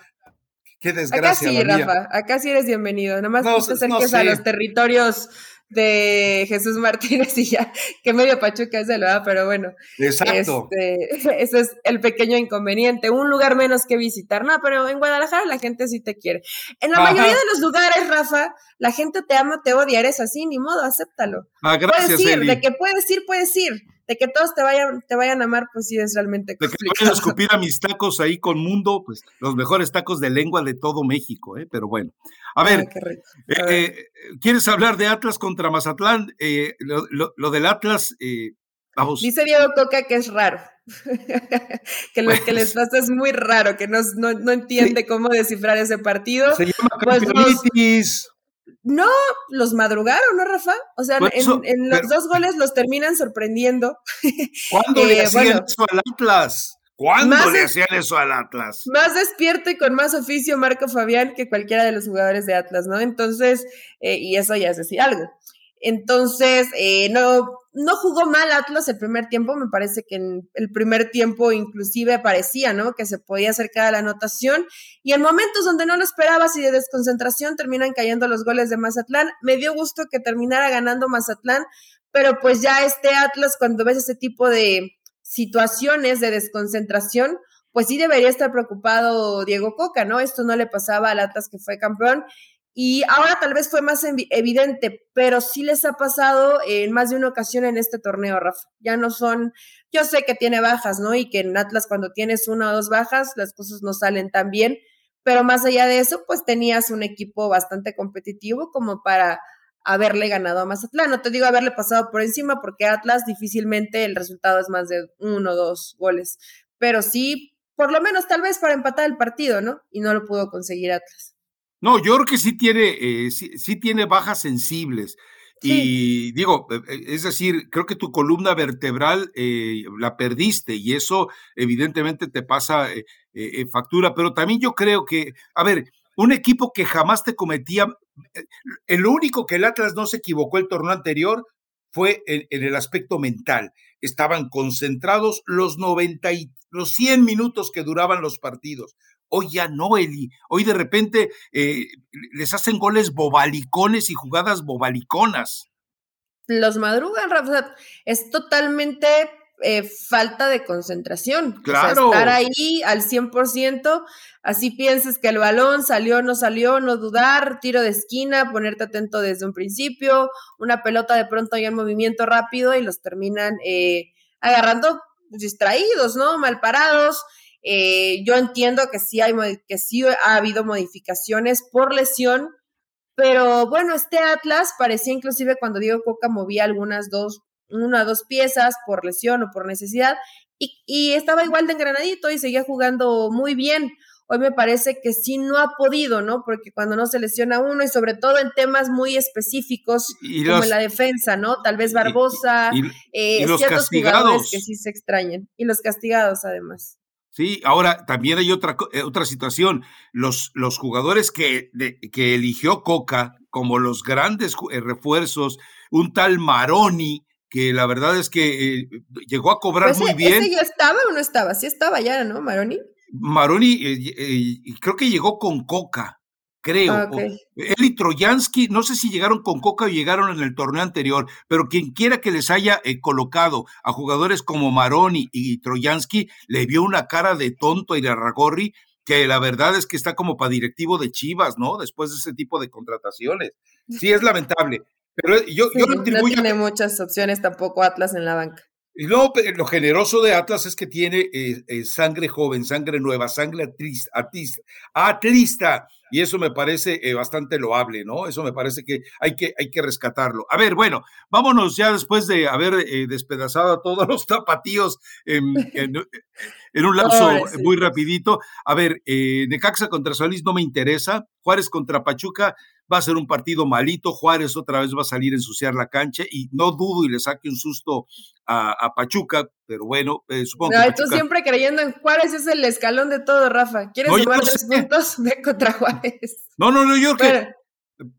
Speaker 1: Qué desgracia.
Speaker 2: Acá sí, Rafa, acá sí eres bienvenido. Nada más no, te acerques a los territorios de Jesús Martínez y ya, que medio Pachuca es de lo pero bueno.
Speaker 1: Exacto.
Speaker 2: Este, ese es el pequeño inconveniente. Un lugar menos que visitar. No, pero en Guadalajara la gente sí te quiere. En la mayoría de los lugares, Rafa, la gente te ama, te odia, eres así, ni modo, acéptalo.
Speaker 1: Ah, gracias,
Speaker 2: puedes ir, de que puedes ir, puedes ir de que todos te vayan, te vayan a amar, pues sí es realmente
Speaker 1: De que vayan a escupir a mis tacos ahí con Mundo, pues los mejores tacos de lengua de todo México, ¿eh? Pero bueno. A ver, eh, eh, ¿quieres hablar de Atlas contra Mazatlán? Eh, lo, del Atlas, vamos.
Speaker 2: Dice Diego Coca que es raro. que lo que les pasa es muy raro, que no, no, entiende cómo descifrar ese partido.
Speaker 1: Se llama pues
Speaker 2: no, los madrugaron, ¿no, Rafa? O sea, en, los dos goles los terminan sorprendiendo.
Speaker 1: ¿Cuándo le hacían eso al Atlas? ¿Cuándo le hacían eso al Atlas?
Speaker 2: Más despierto y con más oficio Marco Fabián que cualquiera de los jugadores de Atlas, ¿no? Entonces, eh, y eso ya es decir algo. Entonces, eh, no, no jugó mal Atlas el primer tiempo, me parece que en el primer tiempo inclusive parecía, ¿no? Que se podía acercar a la anotación y en momentos donde no lo esperabas y de desconcentración terminan cayendo los goles de Mazatlán. Me dio gusto que terminara ganando Mazatlán, pero pues ya este Atlas cuando ves ese tipo de situaciones de desconcentración, pues sí debería estar preocupado Diego Coca, ¿no? Esto no le pasaba al Atlas que fue campeón y ahora tal vez fue más evidente, pero sí les ha pasado en más de una ocasión en este torneo, Rafa. Ya no son, yo sé que tiene bajas, ¿no? Y que en Atlas cuando tienes una o dos bajas, las cosas no salen tan bien, pero más allá de eso, pues tenías un equipo bastante competitivo como para haberle ganado a Mazatlán. No te digo haberle pasado por encima, porque Atlas difícilmente el resultado es más de uno o dos goles, pero sí, por lo menos tal vez para empatar el partido, ¿no? Y no lo pudo conseguir Atlas.
Speaker 1: No, yo creo que sí tiene, eh, sí, tiene bajas sensibles. Y digo, e, e, es decir, creo que tu columna vertebral eh, la perdiste y eso evidentemente te pasa eh, factura, pero también yo creo que, a ver, un equipo que jamás te cometía, el único que el Atlas no se equivocó el torneo anterior fue en, el aspecto mental. Estaban concentrados los 90 y los 100 minutos que duraban los partidos. Hoy ya no, Eli. Hoy de repente eh, les hacen goles bobalicones y jugadas bobaliconas.
Speaker 2: Los madrugan, Rafa. Es totalmente eh, falta de concentración.
Speaker 1: Claro.
Speaker 2: estar ahí al 100%, así pienses que el balón salió, no salió, no dudar, tiro de esquina, ponerte atento desde un principio, una pelota de pronto hay en movimiento rápido y los terminan eh, agarrando distraídos, ¿no? Mal parados. Eh, yo entiendo que sí, hay, que sí ha habido modificaciones por lesión, pero bueno, este Atlas parecía inclusive cuando Diego Coca movía algunas dos, una o dos piezas por lesión o por necesidad, y, y estaba igual de engranadito y seguía jugando muy bien. Hoy me parece que sí no ha podido, ¿no? Porque cuando no se lesiona uno y sobre todo en temas muy específicos como en la defensa, ¿no? Tal vez Barbosa,
Speaker 1: y, eh, los castigados.
Speaker 2: que sí se extrañen. Y los castigados además.
Speaker 1: Sí, ahora también hay otra, eh, otra situación. Los, los jugadores que, que eligió Coca como los grandes eh, refuerzos, un tal Maroni, que la verdad es que eh, llegó a cobrar pues muy bien.
Speaker 2: ¿Ese ya estaba o no estaba? Sí estaba ya, ¿no, Maroni?
Speaker 1: Maroni creo que llegó con Coca creo. Ah, él y Troyansky, no sé si llegaron con Coca o llegaron en el torneo anterior, pero quien quiera que les haya eh, colocado a jugadores como Maroni y Troyansky, le vio una cara de tonto a Irarragorri, que la verdad es que está como para directivo de Chivas, ¿no? Después de ese tipo de contrataciones. Sí, es lamentable. Pero yo, yo
Speaker 2: No tiene muchas opciones tampoco Atlas en la banca.
Speaker 1: Y luego, lo generoso de Atlas es que tiene eh, eh, sangre joven, sangre nueva, sangre atlista, atlista, y eso me parece eh, bastante loable, ¿no? Eso me parece que hay, que hay que rescatarlo. A ver, bueno, vámonos ya después de haber despedazado a todos los tapatíos en, un lapso muy rapidito. A ver, Necaxa contra Solís no me interesa, Juárez contra Pachuca va a ser un partido malito, Juárez otra vez va a salir a ensuciar la cancha y no dudo y le saque un susto a, Pachuca, pero bueno, eh, supongo no, que.
Speaker 2: Tú siempre creyendo en Juárez es el escalón de todo, Rafa. ¿Quieres no, tres puntos? Ve contra Juárez.
Speaker 1: No, no, no, yo creo que.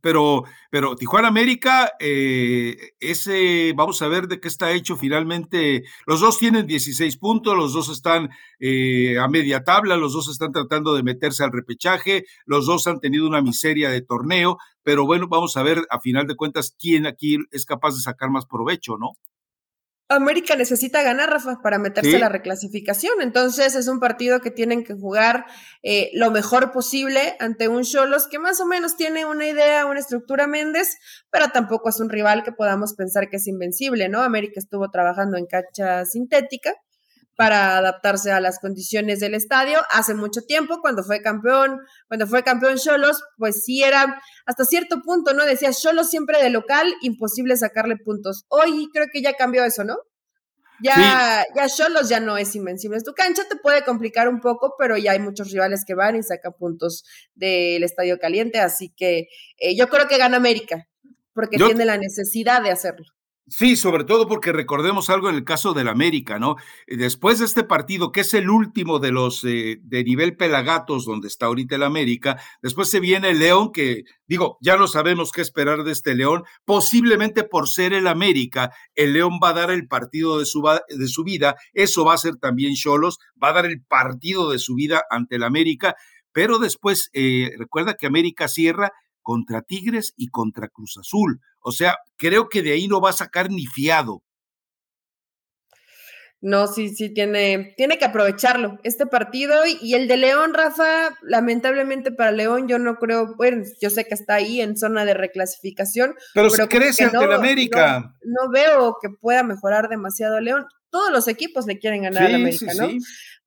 Speaker 1: Pero, pero Tijuana América, eh, ese, vamos a ver de qué está hecho finalmente. Los dos tienen 16 puntos, los dos están eh, a media tabla, los dos están tratando de meterse al repechaje, los dos han tenido una miseria de torneo, pero bueno, vamos a ver a final de cuentas quién aquí es capaz de sacar más provecho, ¿no?
Speaker 2: América necesita ganar, Rafa, para meterse a la reclasificación. Entonces es un partido que tienen que jugar eh, lo mejor posible ante un Cholos que más o menos tiene una idea, una estructura Méndez, pero tampoco es un rival que podamos pensar que es invencible, ¿no? América estuvo trabajando en cancha sintética para adaptarse a las condiciones del estadio. Hace mucho tiempo, cuando fue campeón, cuando fue campeón Cholos, pues sí era hasta cierto punto, ¿no? Decía Cholos siempre de local, imposible sacarle puntos. Hoy creo que ya cambió eso, ¿no? Ya, ya Cholos ya no es invencible. Tu cancha te puede complicar un poco, pero ya hay muchos rivales que van y sacan puntos del estadio caliente, así que eh, yo creo que gana América, porque tiene la necesidad de hacerlo.
Speaker 1: Sí, sobre todo porque recordemos algo en el caso del América, ¿no? Eh, después de este partido, que es el último de los eh, de nivel Pelagatos, donde está ahorita el América, después se viene el León, que digo, ya no sabemos qué esperar de este León, posiblemente por ser el América, el León va a dar el partido de su, de su vida, eso va a ser también Cholos, va a dar el partido de su vida ante el América, pero después, eh, recuerda que América cierra contra Tigres y contra Cruz Azul. O sea, creo que de ahí no va a sacar ni fiado.
Speaker 2: No, sí, sí, tiene, tiene que aprovecharlo este partido y, el de León, Rafa, lamentablemente para León yo no creo, bueno, yo sé que está ahí en zona de reclasificación.
Speaker 1: Pero, se crece ante el América.
Speaker 2: No, veo que pueda mejorar demasiado León. Todos los equipos le quieren ganar al América, ¿no?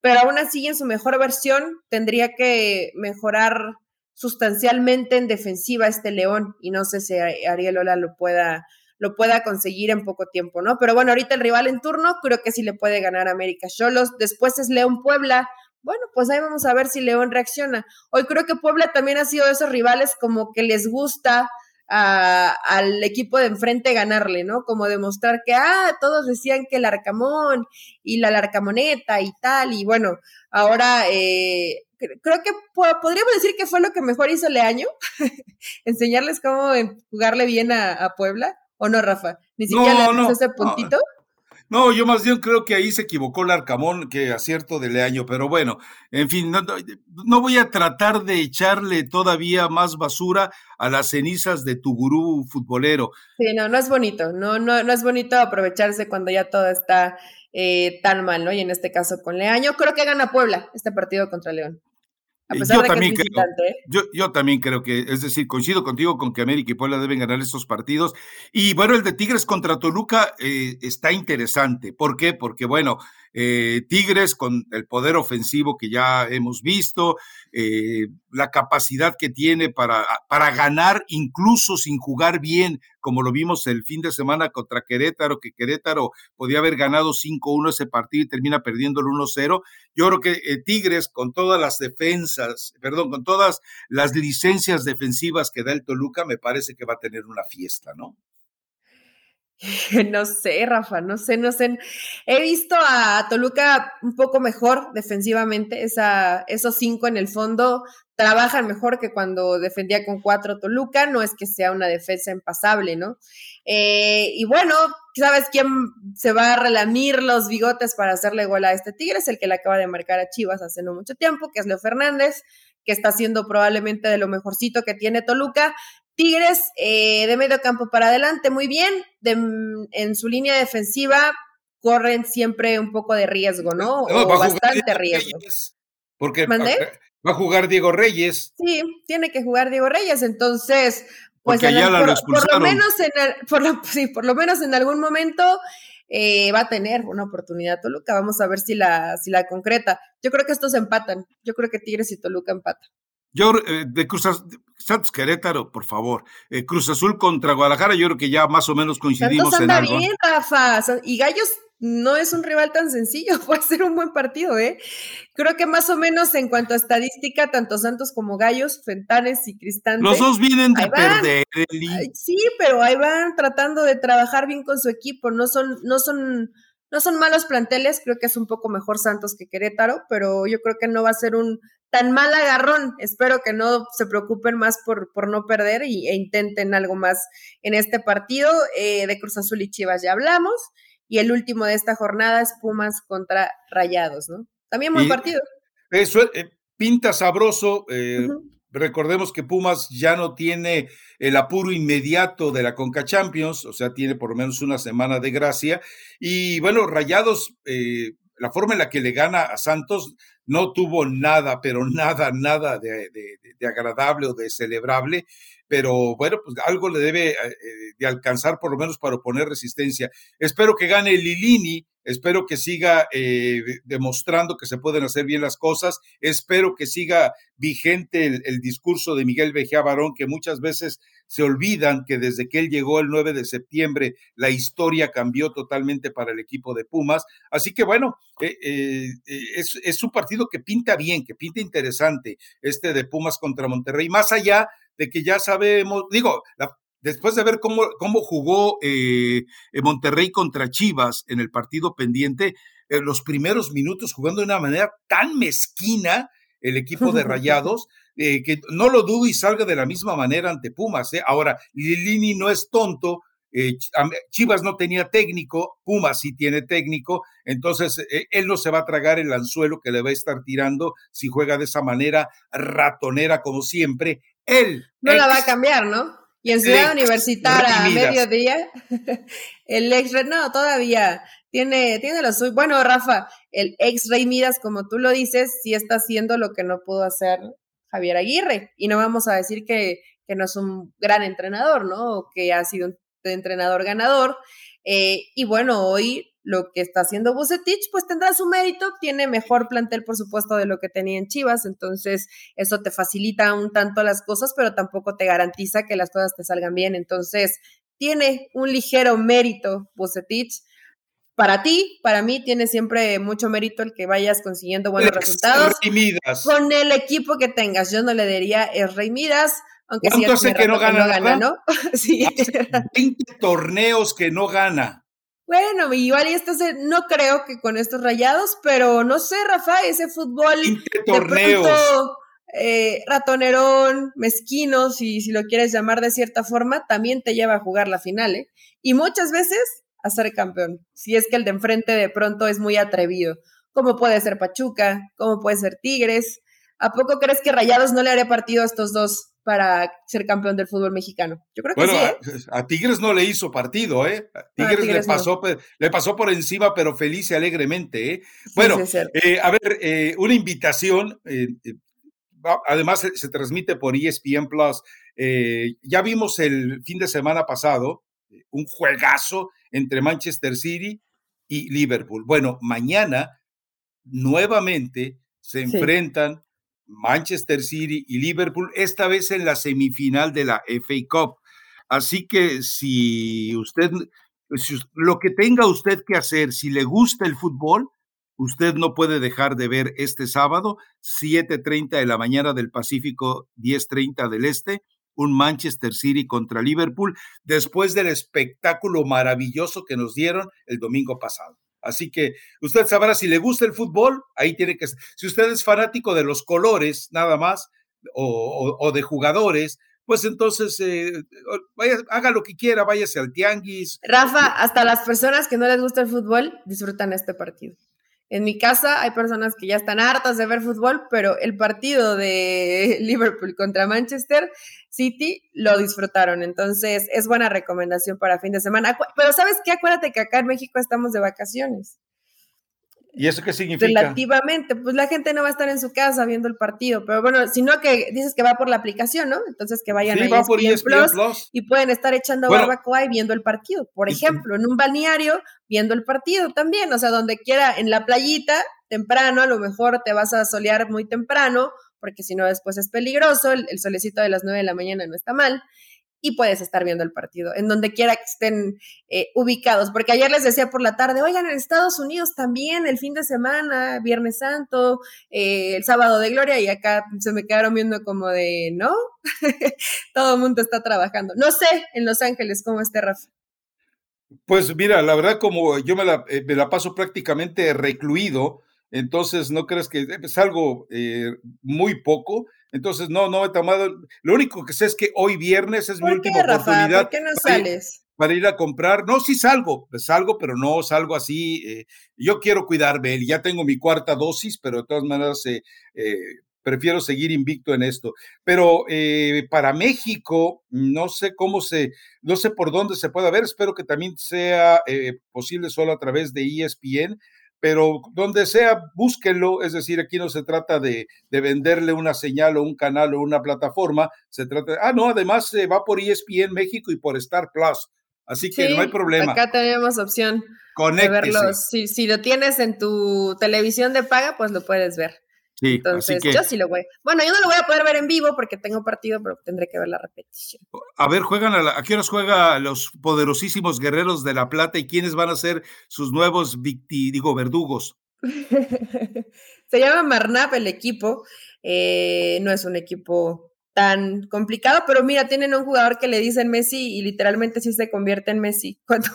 Speaker 2: Pero aún así en su mejor versión tendría que mejorar sustancialmente en defensiva este León y no sé si Ariel Ola lo pueda lo pueda conseguir en poco tiempo, ¿no? Pero bueno, ahorita el rival en turno creo que sí le puede ganar América Cholos, después es León Puebla. Bueno, pues ahí vamos a ver si León reacciona. Hoy creo que Puebla también ha sido de esos rivales como que les gusta al equipo de enfrente ganarle, ¿no? Como demostrar que, ah, todos decían que el Arcamón y la Larcamoneta y tal, y bueno, ahora eh, creo que podríamos decir que fue lo que mejor hizo Leaño, enseñarles cómo jugarle bien a, Puebla, ¿o no, Rafa? Ni siquiera le ese puntito.
Speaker 1: No, yo más bien creo que ahí se equivocó el Arcamón, que acierto de Leaño, pero bueno, en fin, no, voy a tratar de echarle todavía más basura a las cenizas de tu gurú futbolero.
Speaker 2: Sí, no, no es bonito, no, no, no es bonito aprovecharse cuando ya todo está eh, tan mal, ¿no? Y en este caso con Leaño, creo que gana Puebla este partido contra León
Speaker 1: yo también creo, ¿eh? yo, también creo que, es decir, coincido contigo con que América y Puebla deben ganar estos partidos. Y bueno, el de Tigres contra Toluca eh, está interesante. ¿Por qué? Porque bueno, eh, Tigres con el poder ofensivo que ya hemos visto, eh, la capacidad que tiene para, para ganar incluso sin jugar bien, como lo vimos el fin de semana contra Querétaro, que Querétaro podía haber ganado 5-1 ese partido y termina perdiendo el 1-0. Yo creo que eh, Tigres con todas las defensas, perdón, con todas las licencias defensivas que da el Toluca, me parece que va a tener una fiesta, ¿no?
Speaker 2: No sé, Rafa, no sé, no sé. He visto a Toluca un poco mejor defensivamente. Esos cinco en el fondo trabajan mejor que cuando defendía con cuatro Toluca. No es que sea una defensa impasable, ¿no? Eh, y bueno, ¿sabes quién se va a relamir los bigotes para hacerle gol a este Tigre? Es el que le acaba de marcar a Chivas hace no mucho tiempo, que es Leo Fernández que está haciendo probablemente de lo mejorcito que tiene Toluca. Tigres eh, de medio campo para adelante, muy bien. en su línea defensiva corren siempre un poco de riesgo, ¿no? o bastante riesgo.
Speaker 1: porque va a jugar Diego Reyes.
Speaker 2: Sí, tiene que jugar Diego Reyes, entonces, pues por, lo menos en por lo menos en algún momento eh, va a tener una oportunidad Toluca. Vamos a ver si la, si la concreta. Yo creo que estos empatan. Yo creo que Tigres y Toluca empatan.
Speaker 1: Yo, eh, de Cruz Azul, Santos Querétaro, por favor. Eh, Cruz Azul contra Guadalajara, yo creo que ya más o menos coincidimos
Speaker 2: Santos anda en bien, Rafa. Y Gallos no es un rival tan sencillo, puede ser un buen partido, ¿eh? Creo que más o menos en cuanto a estadística, tanto Santos como Gallos, Fentanes y Cristantes.
Speaker 1: Los dos vienen de perder.
Speaker 2: sí, pero ahí van tratando de trabajar bien con su equipo, no son, no son No son malos planteles, creo que es un poco mejor Santos que Querétaro, pero yo creo que no va a ser un tan mal agarrón. Espero que no se preocupen más por, por no perder y, e intenten algo más en este partido. Eh, de Cruz Azul y Chivas ya hablamos. Y el último de esta jornada es Pumas contra Rayados, ¿no? También buen partido.
Speaker 1: Eso eh, pinta sabroso. Eh, Recordemos que Pumas ya no tiene el apuro inmediato de la Conca Champions, o sea, tiene por lo menos una semana de gracia. Y bueno, Rayados, eh, la forma en la que le gana a Santos no tuvo nada, pero nada, nada de, agradable o de celebrable, pero bueno, pues algo le debe eh, de alcanzar por lo menos para oponer resistencia. Espero que gane Lilini, Espero que siga eh, demostrando que se pueden hacer bien las cosas. Espero que siga vigente el, discurso de Miguel Bejía Barón, que muchas veces se olvidan que desde que él llegó el 9 de septiembre, la historia cambió totalmente para el equipo de Pumas. Así que bueno, eh, eh, es, es un partido que pinta bien, que pinta interesante, este de Pumas contra Monterrey, más allá de que ya sabemos, digo, la, después de ver cómo, cómo jugó eh, eh, Monterrey contra Chivas en el partido pendiente, en eh, los primeros minutos jugando de una manera tan mezquina el equipo de Rayados, que no lo dudo y salga de la misma manera ante Pumas. Ahora, Lilini no es tonto, Chivas no tenía técnico, Pumas sí tiene técnico, entonces él no se va a tragar el anzuelo que le va a estar tirando si juega de esa manera ratonera como siempre. Él.
Speaker 2: No la va a cambiar, ¿no? Y en Ciudad Universitaria, a mediodía, el ex no, todavía tiene, tiene lo suyo. Bueno, Rafa, el ex Rey Midas, como tú lo dices, sí está haciendo lo que no pudo hacer Javier Aguirre. Y no vamos a decir que, que no es un gran entrenador, ¿no? O que ha sido un entrenador ganador. Eh, y bueno, hoy lo que está haciendo Bucetich, pues tendrá su mérito, tiene mejor plantel, por supuesto, de lo que tenía en Chivas, entonces eso te facilita un tanto las cosas, pero tampoco te garantiza que las cosas te salgan bien, entonces tiene un ligero mérito Bucetich. Para ti, para mí, tiene siempre mucho mérito el que vayas consiguiendo buenos resultados con el equipo que tengas. Yo no le diría es Rey Midas, aunque
Speaker 1: ¿Cuánto hace que no gana, ¿no? sí. 20 torneos que no gana.
Speaker 2: Bueno, igual y esto no creo que con estos rayados, pero no sé, Rafa, ese fútbol
Speaker 1: torneos.
Speaker 2: Eh, ratonerón, mezquino, si, si lo quieres llamar de cierta forma, también te lleva a jugar la final, ¿eh? Y muchas veces a ser campeón, si es que el de enfrente de pronto es muy atrevido, como puede ser Pachuca, como puede ser Tigres. ¿A poco crees que Rayados no le haría partido a estos dos para ser campeón del fútbol mexicano. Yo creo que sí.
Speaker 1: ¿eh? A, Tigres no le hizo partido, ¿eh? A Tigres, le, pasó, le pasó por encima, pero feliz y alegremente, ¿eh? Bueno, eh, a ver, eh, una invitación. además, se, se, transmite por ESPN Plus. ya vimos el fin de semana pasado un juegazo entre Manchester City y Liverpool. Bueno, mañana nuevamente se enfrentan Manchester City y Liverpool, esta vez en la semifinal de la FA Cup. Así que si usted, lo que tenga usted que hacer, si le gusta el fútbol, usted no puede dejar de ver este sábado, 7.30 de la mañana del Pacífico, 10.30 del Este, un Manchester City contra Liverpool, después del espectáculo maravilloso que nos dieron el domingo pasado. Así que usted sabrá si le gusta el fútbol, ahí tiene que Si usted es fanático de los colores, nada más, o, de jugadores, pues entonces eh, vaya, haga lo que quiera, váyase al tianguis.
Speaker 2: Rafa, hasta las personas que no les gusta el fútbol disfrutan este partido. En mi casa hay personas que ya están hartas de ver fútbol, pero el partido de Liverpool contra Manchester City lo disfrutaron. Entonces, es buena recomendación para fin de semana. Pero ¿sabes qué? Acuérdate que acá en México estamos de vacaciones.
Speaker 1: ¿Y eso qué significa?
Speaker 2: Relativamente, pues la gente no va a estar en su casa viendo el partido, pero bueno, sino que dices que va por la aplicación, ¿no? Entonces que vayan a por ESPN Plus, y pueden estar echando barbacoa y viendo el partido. Por ejemplo, en un balneario viendo el partido también, o sea, donde quiera, en la playita, temprano, a lo mejor te vas a solear muy temprano, porque si no después es peligroso, el, el solecito de las 9 de la mañana no está mal y puedes estar viendo el partido, en donde quiera que estén eh, ubicados. Porque ayer les decía por la tarde, oigan, en Estados Unidos también, el fin de semana, Viernes Santo, eh, el sábado de Gloria, y acá se me quedaron viendo como de, ¿no? Todo el mundo está trabajando. No sé en Los Ángeles cómo esté Rafa.
Speaker 1: Pues mira, la verdad, como yo me la, eh, paso prácticamente recluido, entonces no crees que es algo eh, muy poco. Entonces, no, no he tomado. Lo único que sé es que hoy viernes es mi última oportunidad.
Speaker 2: ¿Por qué no sales?
Speaker 1: para ir a comprar. No, sí salgo, pues salgo, pero no salgo así. Eh, yo quiero cuidarme, ya tengo mi cuarta dosis, pero de todas maneras eh, eh, prefiero seguir invicto en esto. Pero para México, no sé cómo se, no sé por dónde se puede ver, espero que también sea posible solo a través de ESPN, pero donde sea, búsquenlo, es decir, aquí no se trata de, de, venderle una señal o un canal o una plataforma, se trata, ah, no, además se va por ESPN México y por Star Plus, Así que no hay problema.
Speaker 2: Acá tenemos opción de verlo. Si, si, lo tienes en tu televisión de paga, pues lo puedes ver. Sí, Entonces, yo sí lo voy. Bueno, yo no lo voy a poder ver en vivo porque tengo partido, pero tendré que ver la repetición.
Speaker 1: A ver, juegan a, la, ¿a qué horas juega los poderosísimos guerreros de la plata y quiénes van a ser sus nuevos digo, verdugos?
Speaker 2: Se llama Marnap el equipo. Eh, no es un equipo tan complicado, pero mira, tienen un jugador que le dicen Messi y literalmente sí se convierte en Messi. Cuando,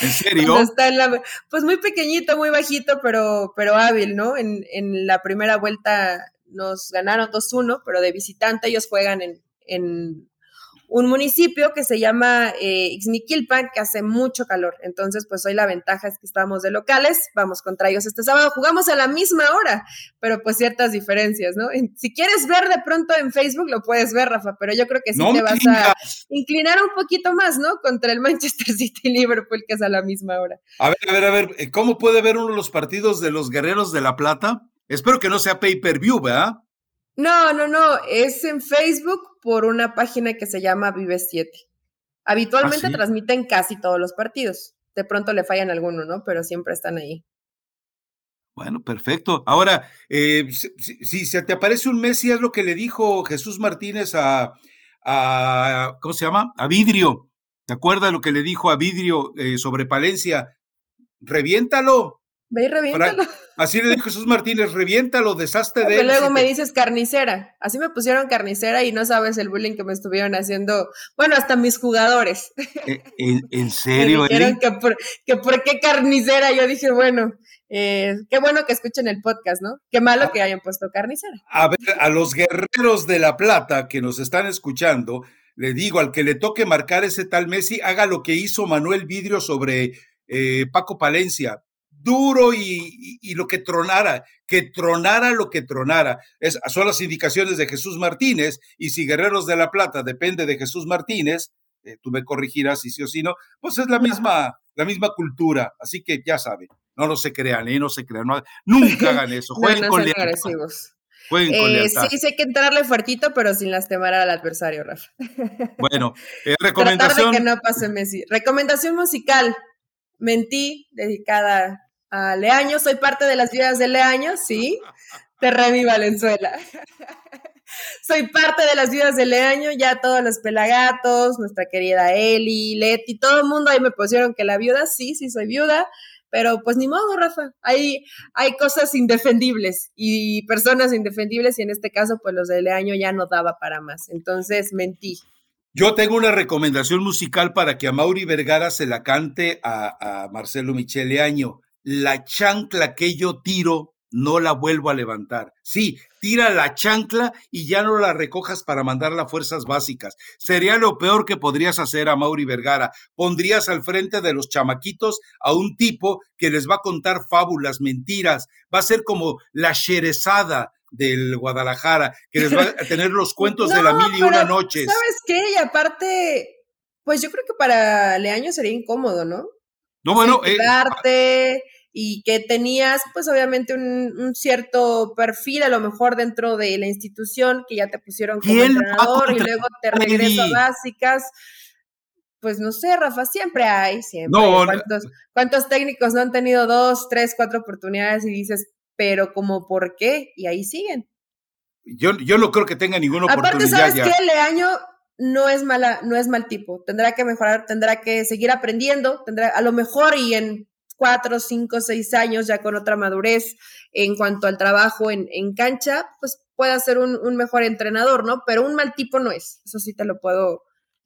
Speaker 1: ¿En serio?
Speaker 2: está en la, pues muy pequeñito, muy bajito, pero, pero hábil, ¿no? En, en la primera vuelta nos ganaron 2-1, pero de visitante ellos juegan en, en un municipio que se llama eh, Ixmiquilpan, que hace mucho calor. Entonces, pues hoy la ventaja es que estamos de locales, vamos contra ellos este sábado, jugamos a la misma hora, pero pues ciertas diferencias, ¿no? Si quieres ver de pronto en Facebook, lo puedes ver, Rafa, pero yo creo que sí te vas a inclinar un poquito más, ¿no? Contra el Manchester City y Liverpool, que es a la misma hora.
Speaker 1: A ver, a ver, a ver, ¿cómo puede ver uno de los partidos de los Guerreros de la Plata? Espero que no sea pay-per-view, ¿verdad?
Speaker 2: No, no, no, es en Facebook por una página que se llama Vive 7. Habitualmente ¿Ah, transmiten casi todos los partidos. De pronto le fallan alguno, ¿no? Pero siempre están ahí.
Speaker 1: Bueno, perfecto. Ahora, eh, si, se te aparece un Messi, es lo que le dijo Jesús Martínez a, a ¿cómo se llama? A Vidrio. ¿Te acuerdas lo que le dijo a Vidrio eh, sobre Palencia? Reviéntalo.
Speaker 2: Ve y reviéntalo.
Speaker 1: Así le dijo Jesús Martínez, reviéntalo, deshazte de
Speaker 2: él. luego me dices carnicera. Así me pusieron carnicera y no sabes el bullying que me estuvieron haciendo. Bueno, hasta mis jugadores.
Speaker 1: ¿E, ¿En, serio?
Speaker 2: me dijeron que por, que por, qué carnicera. Yo dije, bueno, eh, qué bueno que escuchen el podcast, ¿no? Qué malo ah. que hayan puesto carnicera.
Speaker 1: A ver, a los guerreros de La Plata que nos están escuchando, le digo, al que le toque marcar ese tal Messi, haga lo que hizo Manuel Vidrio sobre eh, Paco Palencia duro y, lo que tronara, que tronara lo que tronara. Es, son las indicaciones de Jesús Martínez y si Guerreros de la Plata depende de Jesús Martínez, eh, tú me corregirás si sí o si no, pues es la misma, la misma cultura. Así que ya saben, no, no se crean, ¿eh? no se crean, nunca hagan eso, jueguen con agresivos. Jueguen con
Speaker 2: eh, Sí, sí hay que entrarle fuertito, pero sin lastimar al adversario, Rafa.
Speaker 1: Bueno, eh, recomendación.
Speaker 2: que no pase Messi. Recomendación musical. Mentí, dedicada a Leaño, soy parte de las vidas de Leaño, sí, Terremi Valenzuela. soy parte de las vidas de Leaño, ya todos los pelagatos, nuestra querida Eli, Leti, todo el mundo ahí me pusieron que la viuda, sí, sí soy viuda, pero pues ni modo, Rafa, hay, hay cosas indefendibles y personas indefendibles y en este caso pues los de Leaño ya no daba para más, entonces mentí.
Speaker 1: Yo tengo una recomendación musical para que a Mauri Vergara se la cante a, a Marcelo Michele Año la chancla que yo tiro no la vuelvo a levantar. Sí, tira la chancla y ya no la recojas para mandarla a fuerzas básicas. Sería lo peor que podrías hacer a Mauri Vergara. Pondrías al frente de los chamaquitos a un tipo que les va a contar fábulas, mentiras. Va a ser como la Sherezada del Guadalajara, que les va a tener los cuentos de la mil y una noches.
Speaker 2: ¿Sabes qué? Y aparte, pues yo creo que para Leaño sería incómodo, ¿no?
Speaker 1: No, bueno.
Speaker 2: Eh, y que tenías, pues obviamente, un, cierto perfil, a lo mejor dentro de la institución, que ya te pusieron como entrenador y luego te regreso a básicas. Pues no sé, Rafa, siempre hay, siempre. ¿Cuántos, técnicos no han tenido dos, tres, cuatro oportunidades y dices, pero como por qué? Y ahí siguen.
Speaker 1: Yo, yo no creo que tenga ninguna oportunidad.
Speaker 2: Aparte, ¿sabes qué? Leaño no es mala, no es mal tipo. Tendrá que mejorar, tendrá que seguir aprendiendo, tendrá a lo mejor y en cuatro, cinco, seis años ya con otra madurez en cuanto al trabajo en, cancha, pues pueda ser un, un, mejor entrenador, ¿no? Pero un mal tipo no es. Eso sí te lo puedo,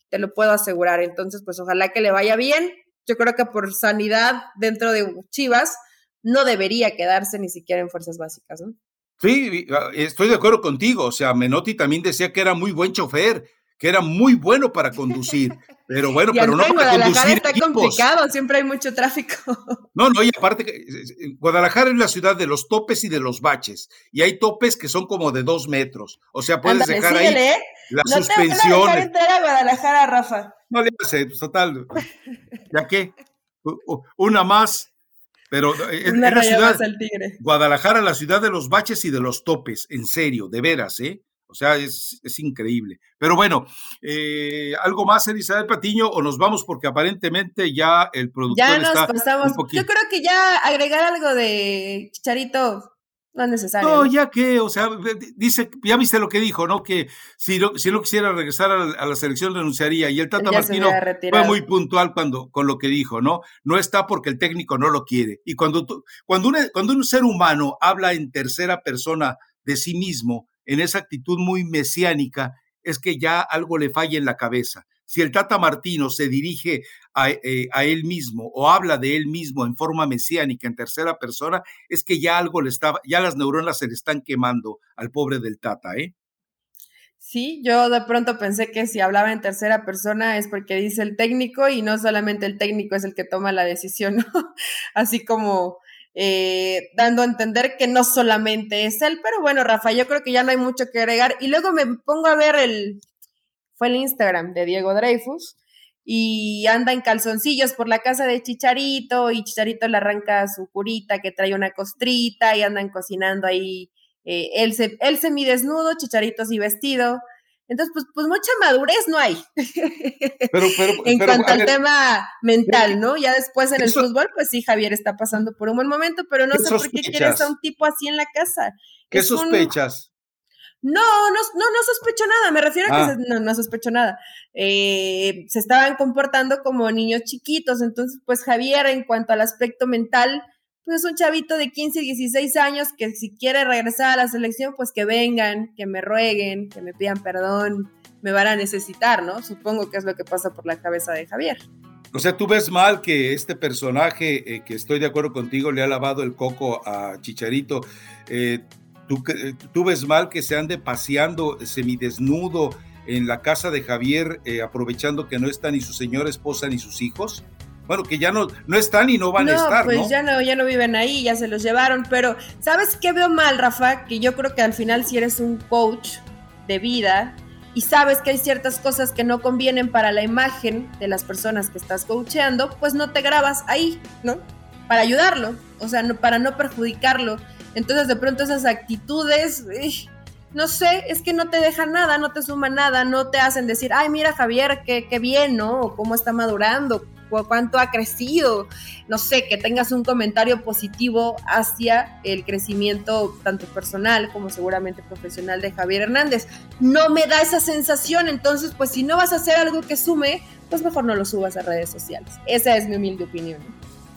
Speaker 2: te lo puedo asegurar. Entonces, pues ojalá que le vaya bien. yo creo que por sanidad dentro de Chivas, no debería quedarse ni siquiera en fuerzas básicas, ¿no?
Speaker 1: Sí, ah, estoy de acuerdo contigo. O sea, Menotti también decía que era muy buen chofer, que era muy bueno para conducir. Pero bueno, pero no para conducir.
Speaker 2: está complicado, siempre hay mucho tráfico.
Speaker 1: No, no, y aparte, Guadalajara es la ciudad de los topes y de los baches. Y hay topes que son como de dos metros. O sea, puedes dejar ahí ¿eh? la no suspensión.
Speaker 2: No te a Guadalajara, Rafa.
Speaker 1: No le hace, total. ¿Ya qué? Una más. Pero es, eh, la ciudad, Guadalajara, la ciudad de los baches y de los topes, en serio, de veras, ¿eh? O sea, es, es increíble. Pero bueno, eh, ¿algo más, Elizabeth Patiño, o nos vamos porque aparentemente ya el productor
Speaker 2: ya nos pasamos. Yo creo que ya agregar algo de Chicharito no es necesario.
Speaker 1: No, ya que, o sea, dice, ya viste lo que dijo, ¿no? Que si no, si no quisiera regresar a, la selección renunciaría. Y el Tata Martino fue muy puntual cuando, con lo que dijo, ¿no? No está porque el técnico no lo quiere. Y cuando, cuando, cuando un ser humano habla en tercera persona de sí mismo, en esa actitud muy mesiánica, es que ya algo le falla en la cabeza. Si el Tata Martino se dirige eh, a, él mismo o habla de él mismo en forma mesiánica, en tercera persona, es que ya algo le está, ya las neuronas se le están quemando al pobre del Tata, ¿eh?
Speaker 2: Sí, yo de pronto pensé que si hablaba en tercera persona es porque dice el técnico y no solamente el técnico es el que toma la decisión, ¿no? Así como eh, dando a entender que no solamente es él, pero bueno, Rafa, yo creo que ya no hay mucho que agregar. Y luego me pongo a ver el, fue el Instagram de Diego Dreyfus y anda en calzoncillos por la casa de Chicharito y Chicharito le arranca su curita que trae una costrita y andan cocinando ahí eh, él, se, él semidesnudo, Chicharito así vestido. Entonces, pues, pues mucha madurez no hay. Pero, pero, en cuanto al tema mental, ¿no? Ya después en el fútbol, pues sí, Javier está pasando por un buen momento, pero no sé por qué quieres a un tipo así en la casa.
Speaker 1: ¿Qué sospechas?
Speaker 2: No, no, no, no sospecho nada, me refiero a que ah. no, no sospecho nada. Eh, se estaban comportando como niños chiquitos, entonces pues Javier en cuanto al aspecto mental, pues es un chavito de 15, 16 años que si quiere regresar a la selección, pues que vengan, que me rueguen, que me pidan perdón, me van a necesitar, ¿no? Supongo que es lo que pasa por la cabeza de Javier.
Speaker 1: O sea, tú ves mal que este personaje, eh, que estoy de acuerdo contigo, le ha lavado el coco a Chicharito. Eh, ¿tú, ¿tú, ves mal que se ande paseando semidesnudo en la casa de Javier, eh, aprovechando que no está ni su señora esposa ni sus hijos? Bueno, que ya no, no están y no van a estar.
Speaker 2: Pues ya no, ya no viven ahí, ya se los llevaron. Pero, ¿sabes qué veo mal, Rafa? Que yo creo que al final, si eres un coach de vida y sabes que hay ciertas cosas que no convienen para la imagen de las personas que estás coacheando, pues no te grabas ahí, ¿no? Para ayudarlo, o sea, no, para no perjudicarlo. Entonces, de pronto, esas actitudes. no sé, es que no te dejan nada, no te suman nada, no te hacen decir, ay, mira Javier, qué, qué bien, ¿no? O cómo está madurando, cuánto ha crecido, no sé, que tengas un comentario positivo hacia el crecimiento tanto personal como seguramente profesional de Javier Hernández. No me da esa sensación, entonces pues si no vas a hacer algo que sume, pues mejor no lo subas a redes sociales. Esa es mi humilde opinión.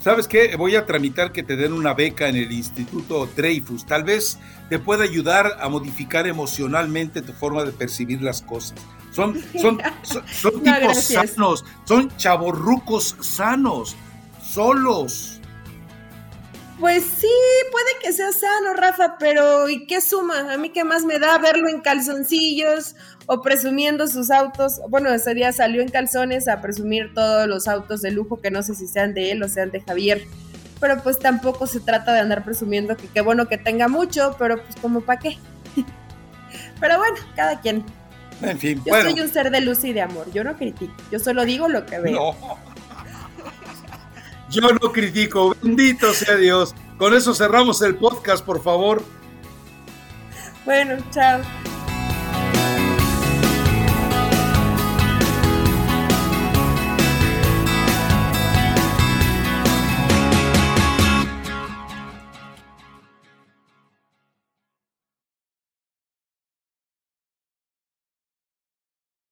Speaker 1: ¿Sabes qué? Voy a tramitar que te den una beca en el Instituto Dreyfus. Tal vez te pueda ayudar a modificar emocionalmente tu forma de percibir las cosas. Son, son, son, tipos sanos, son chavorrucos sanos, solos.
Speaker 2: Pues sí, puede que sea sano, Rafa, pero ¿y qué suma? A mí qué más me da verlo en calzoncillos o presumiendo sus autos. Bueno, ese día salió en calzones a presumir todos los autos de lujo que no sé si sean de él o sean de Javier. Pero pues tampoco se trata de andar presumiendo que qué bueno que tenga mucho, pero pues como para qué. pero bueno, cada quien.
Speaker 1: En fin,
Speaker 2: yo soy un ser de luz y de amor. Yo no critico. Yo solo digo lo que veo. No.
Speaker 1: Yo no critico. Bendito sea Dios. Con eso cerramos el podcast, por favor.
Speaker 2: Bueno, chao.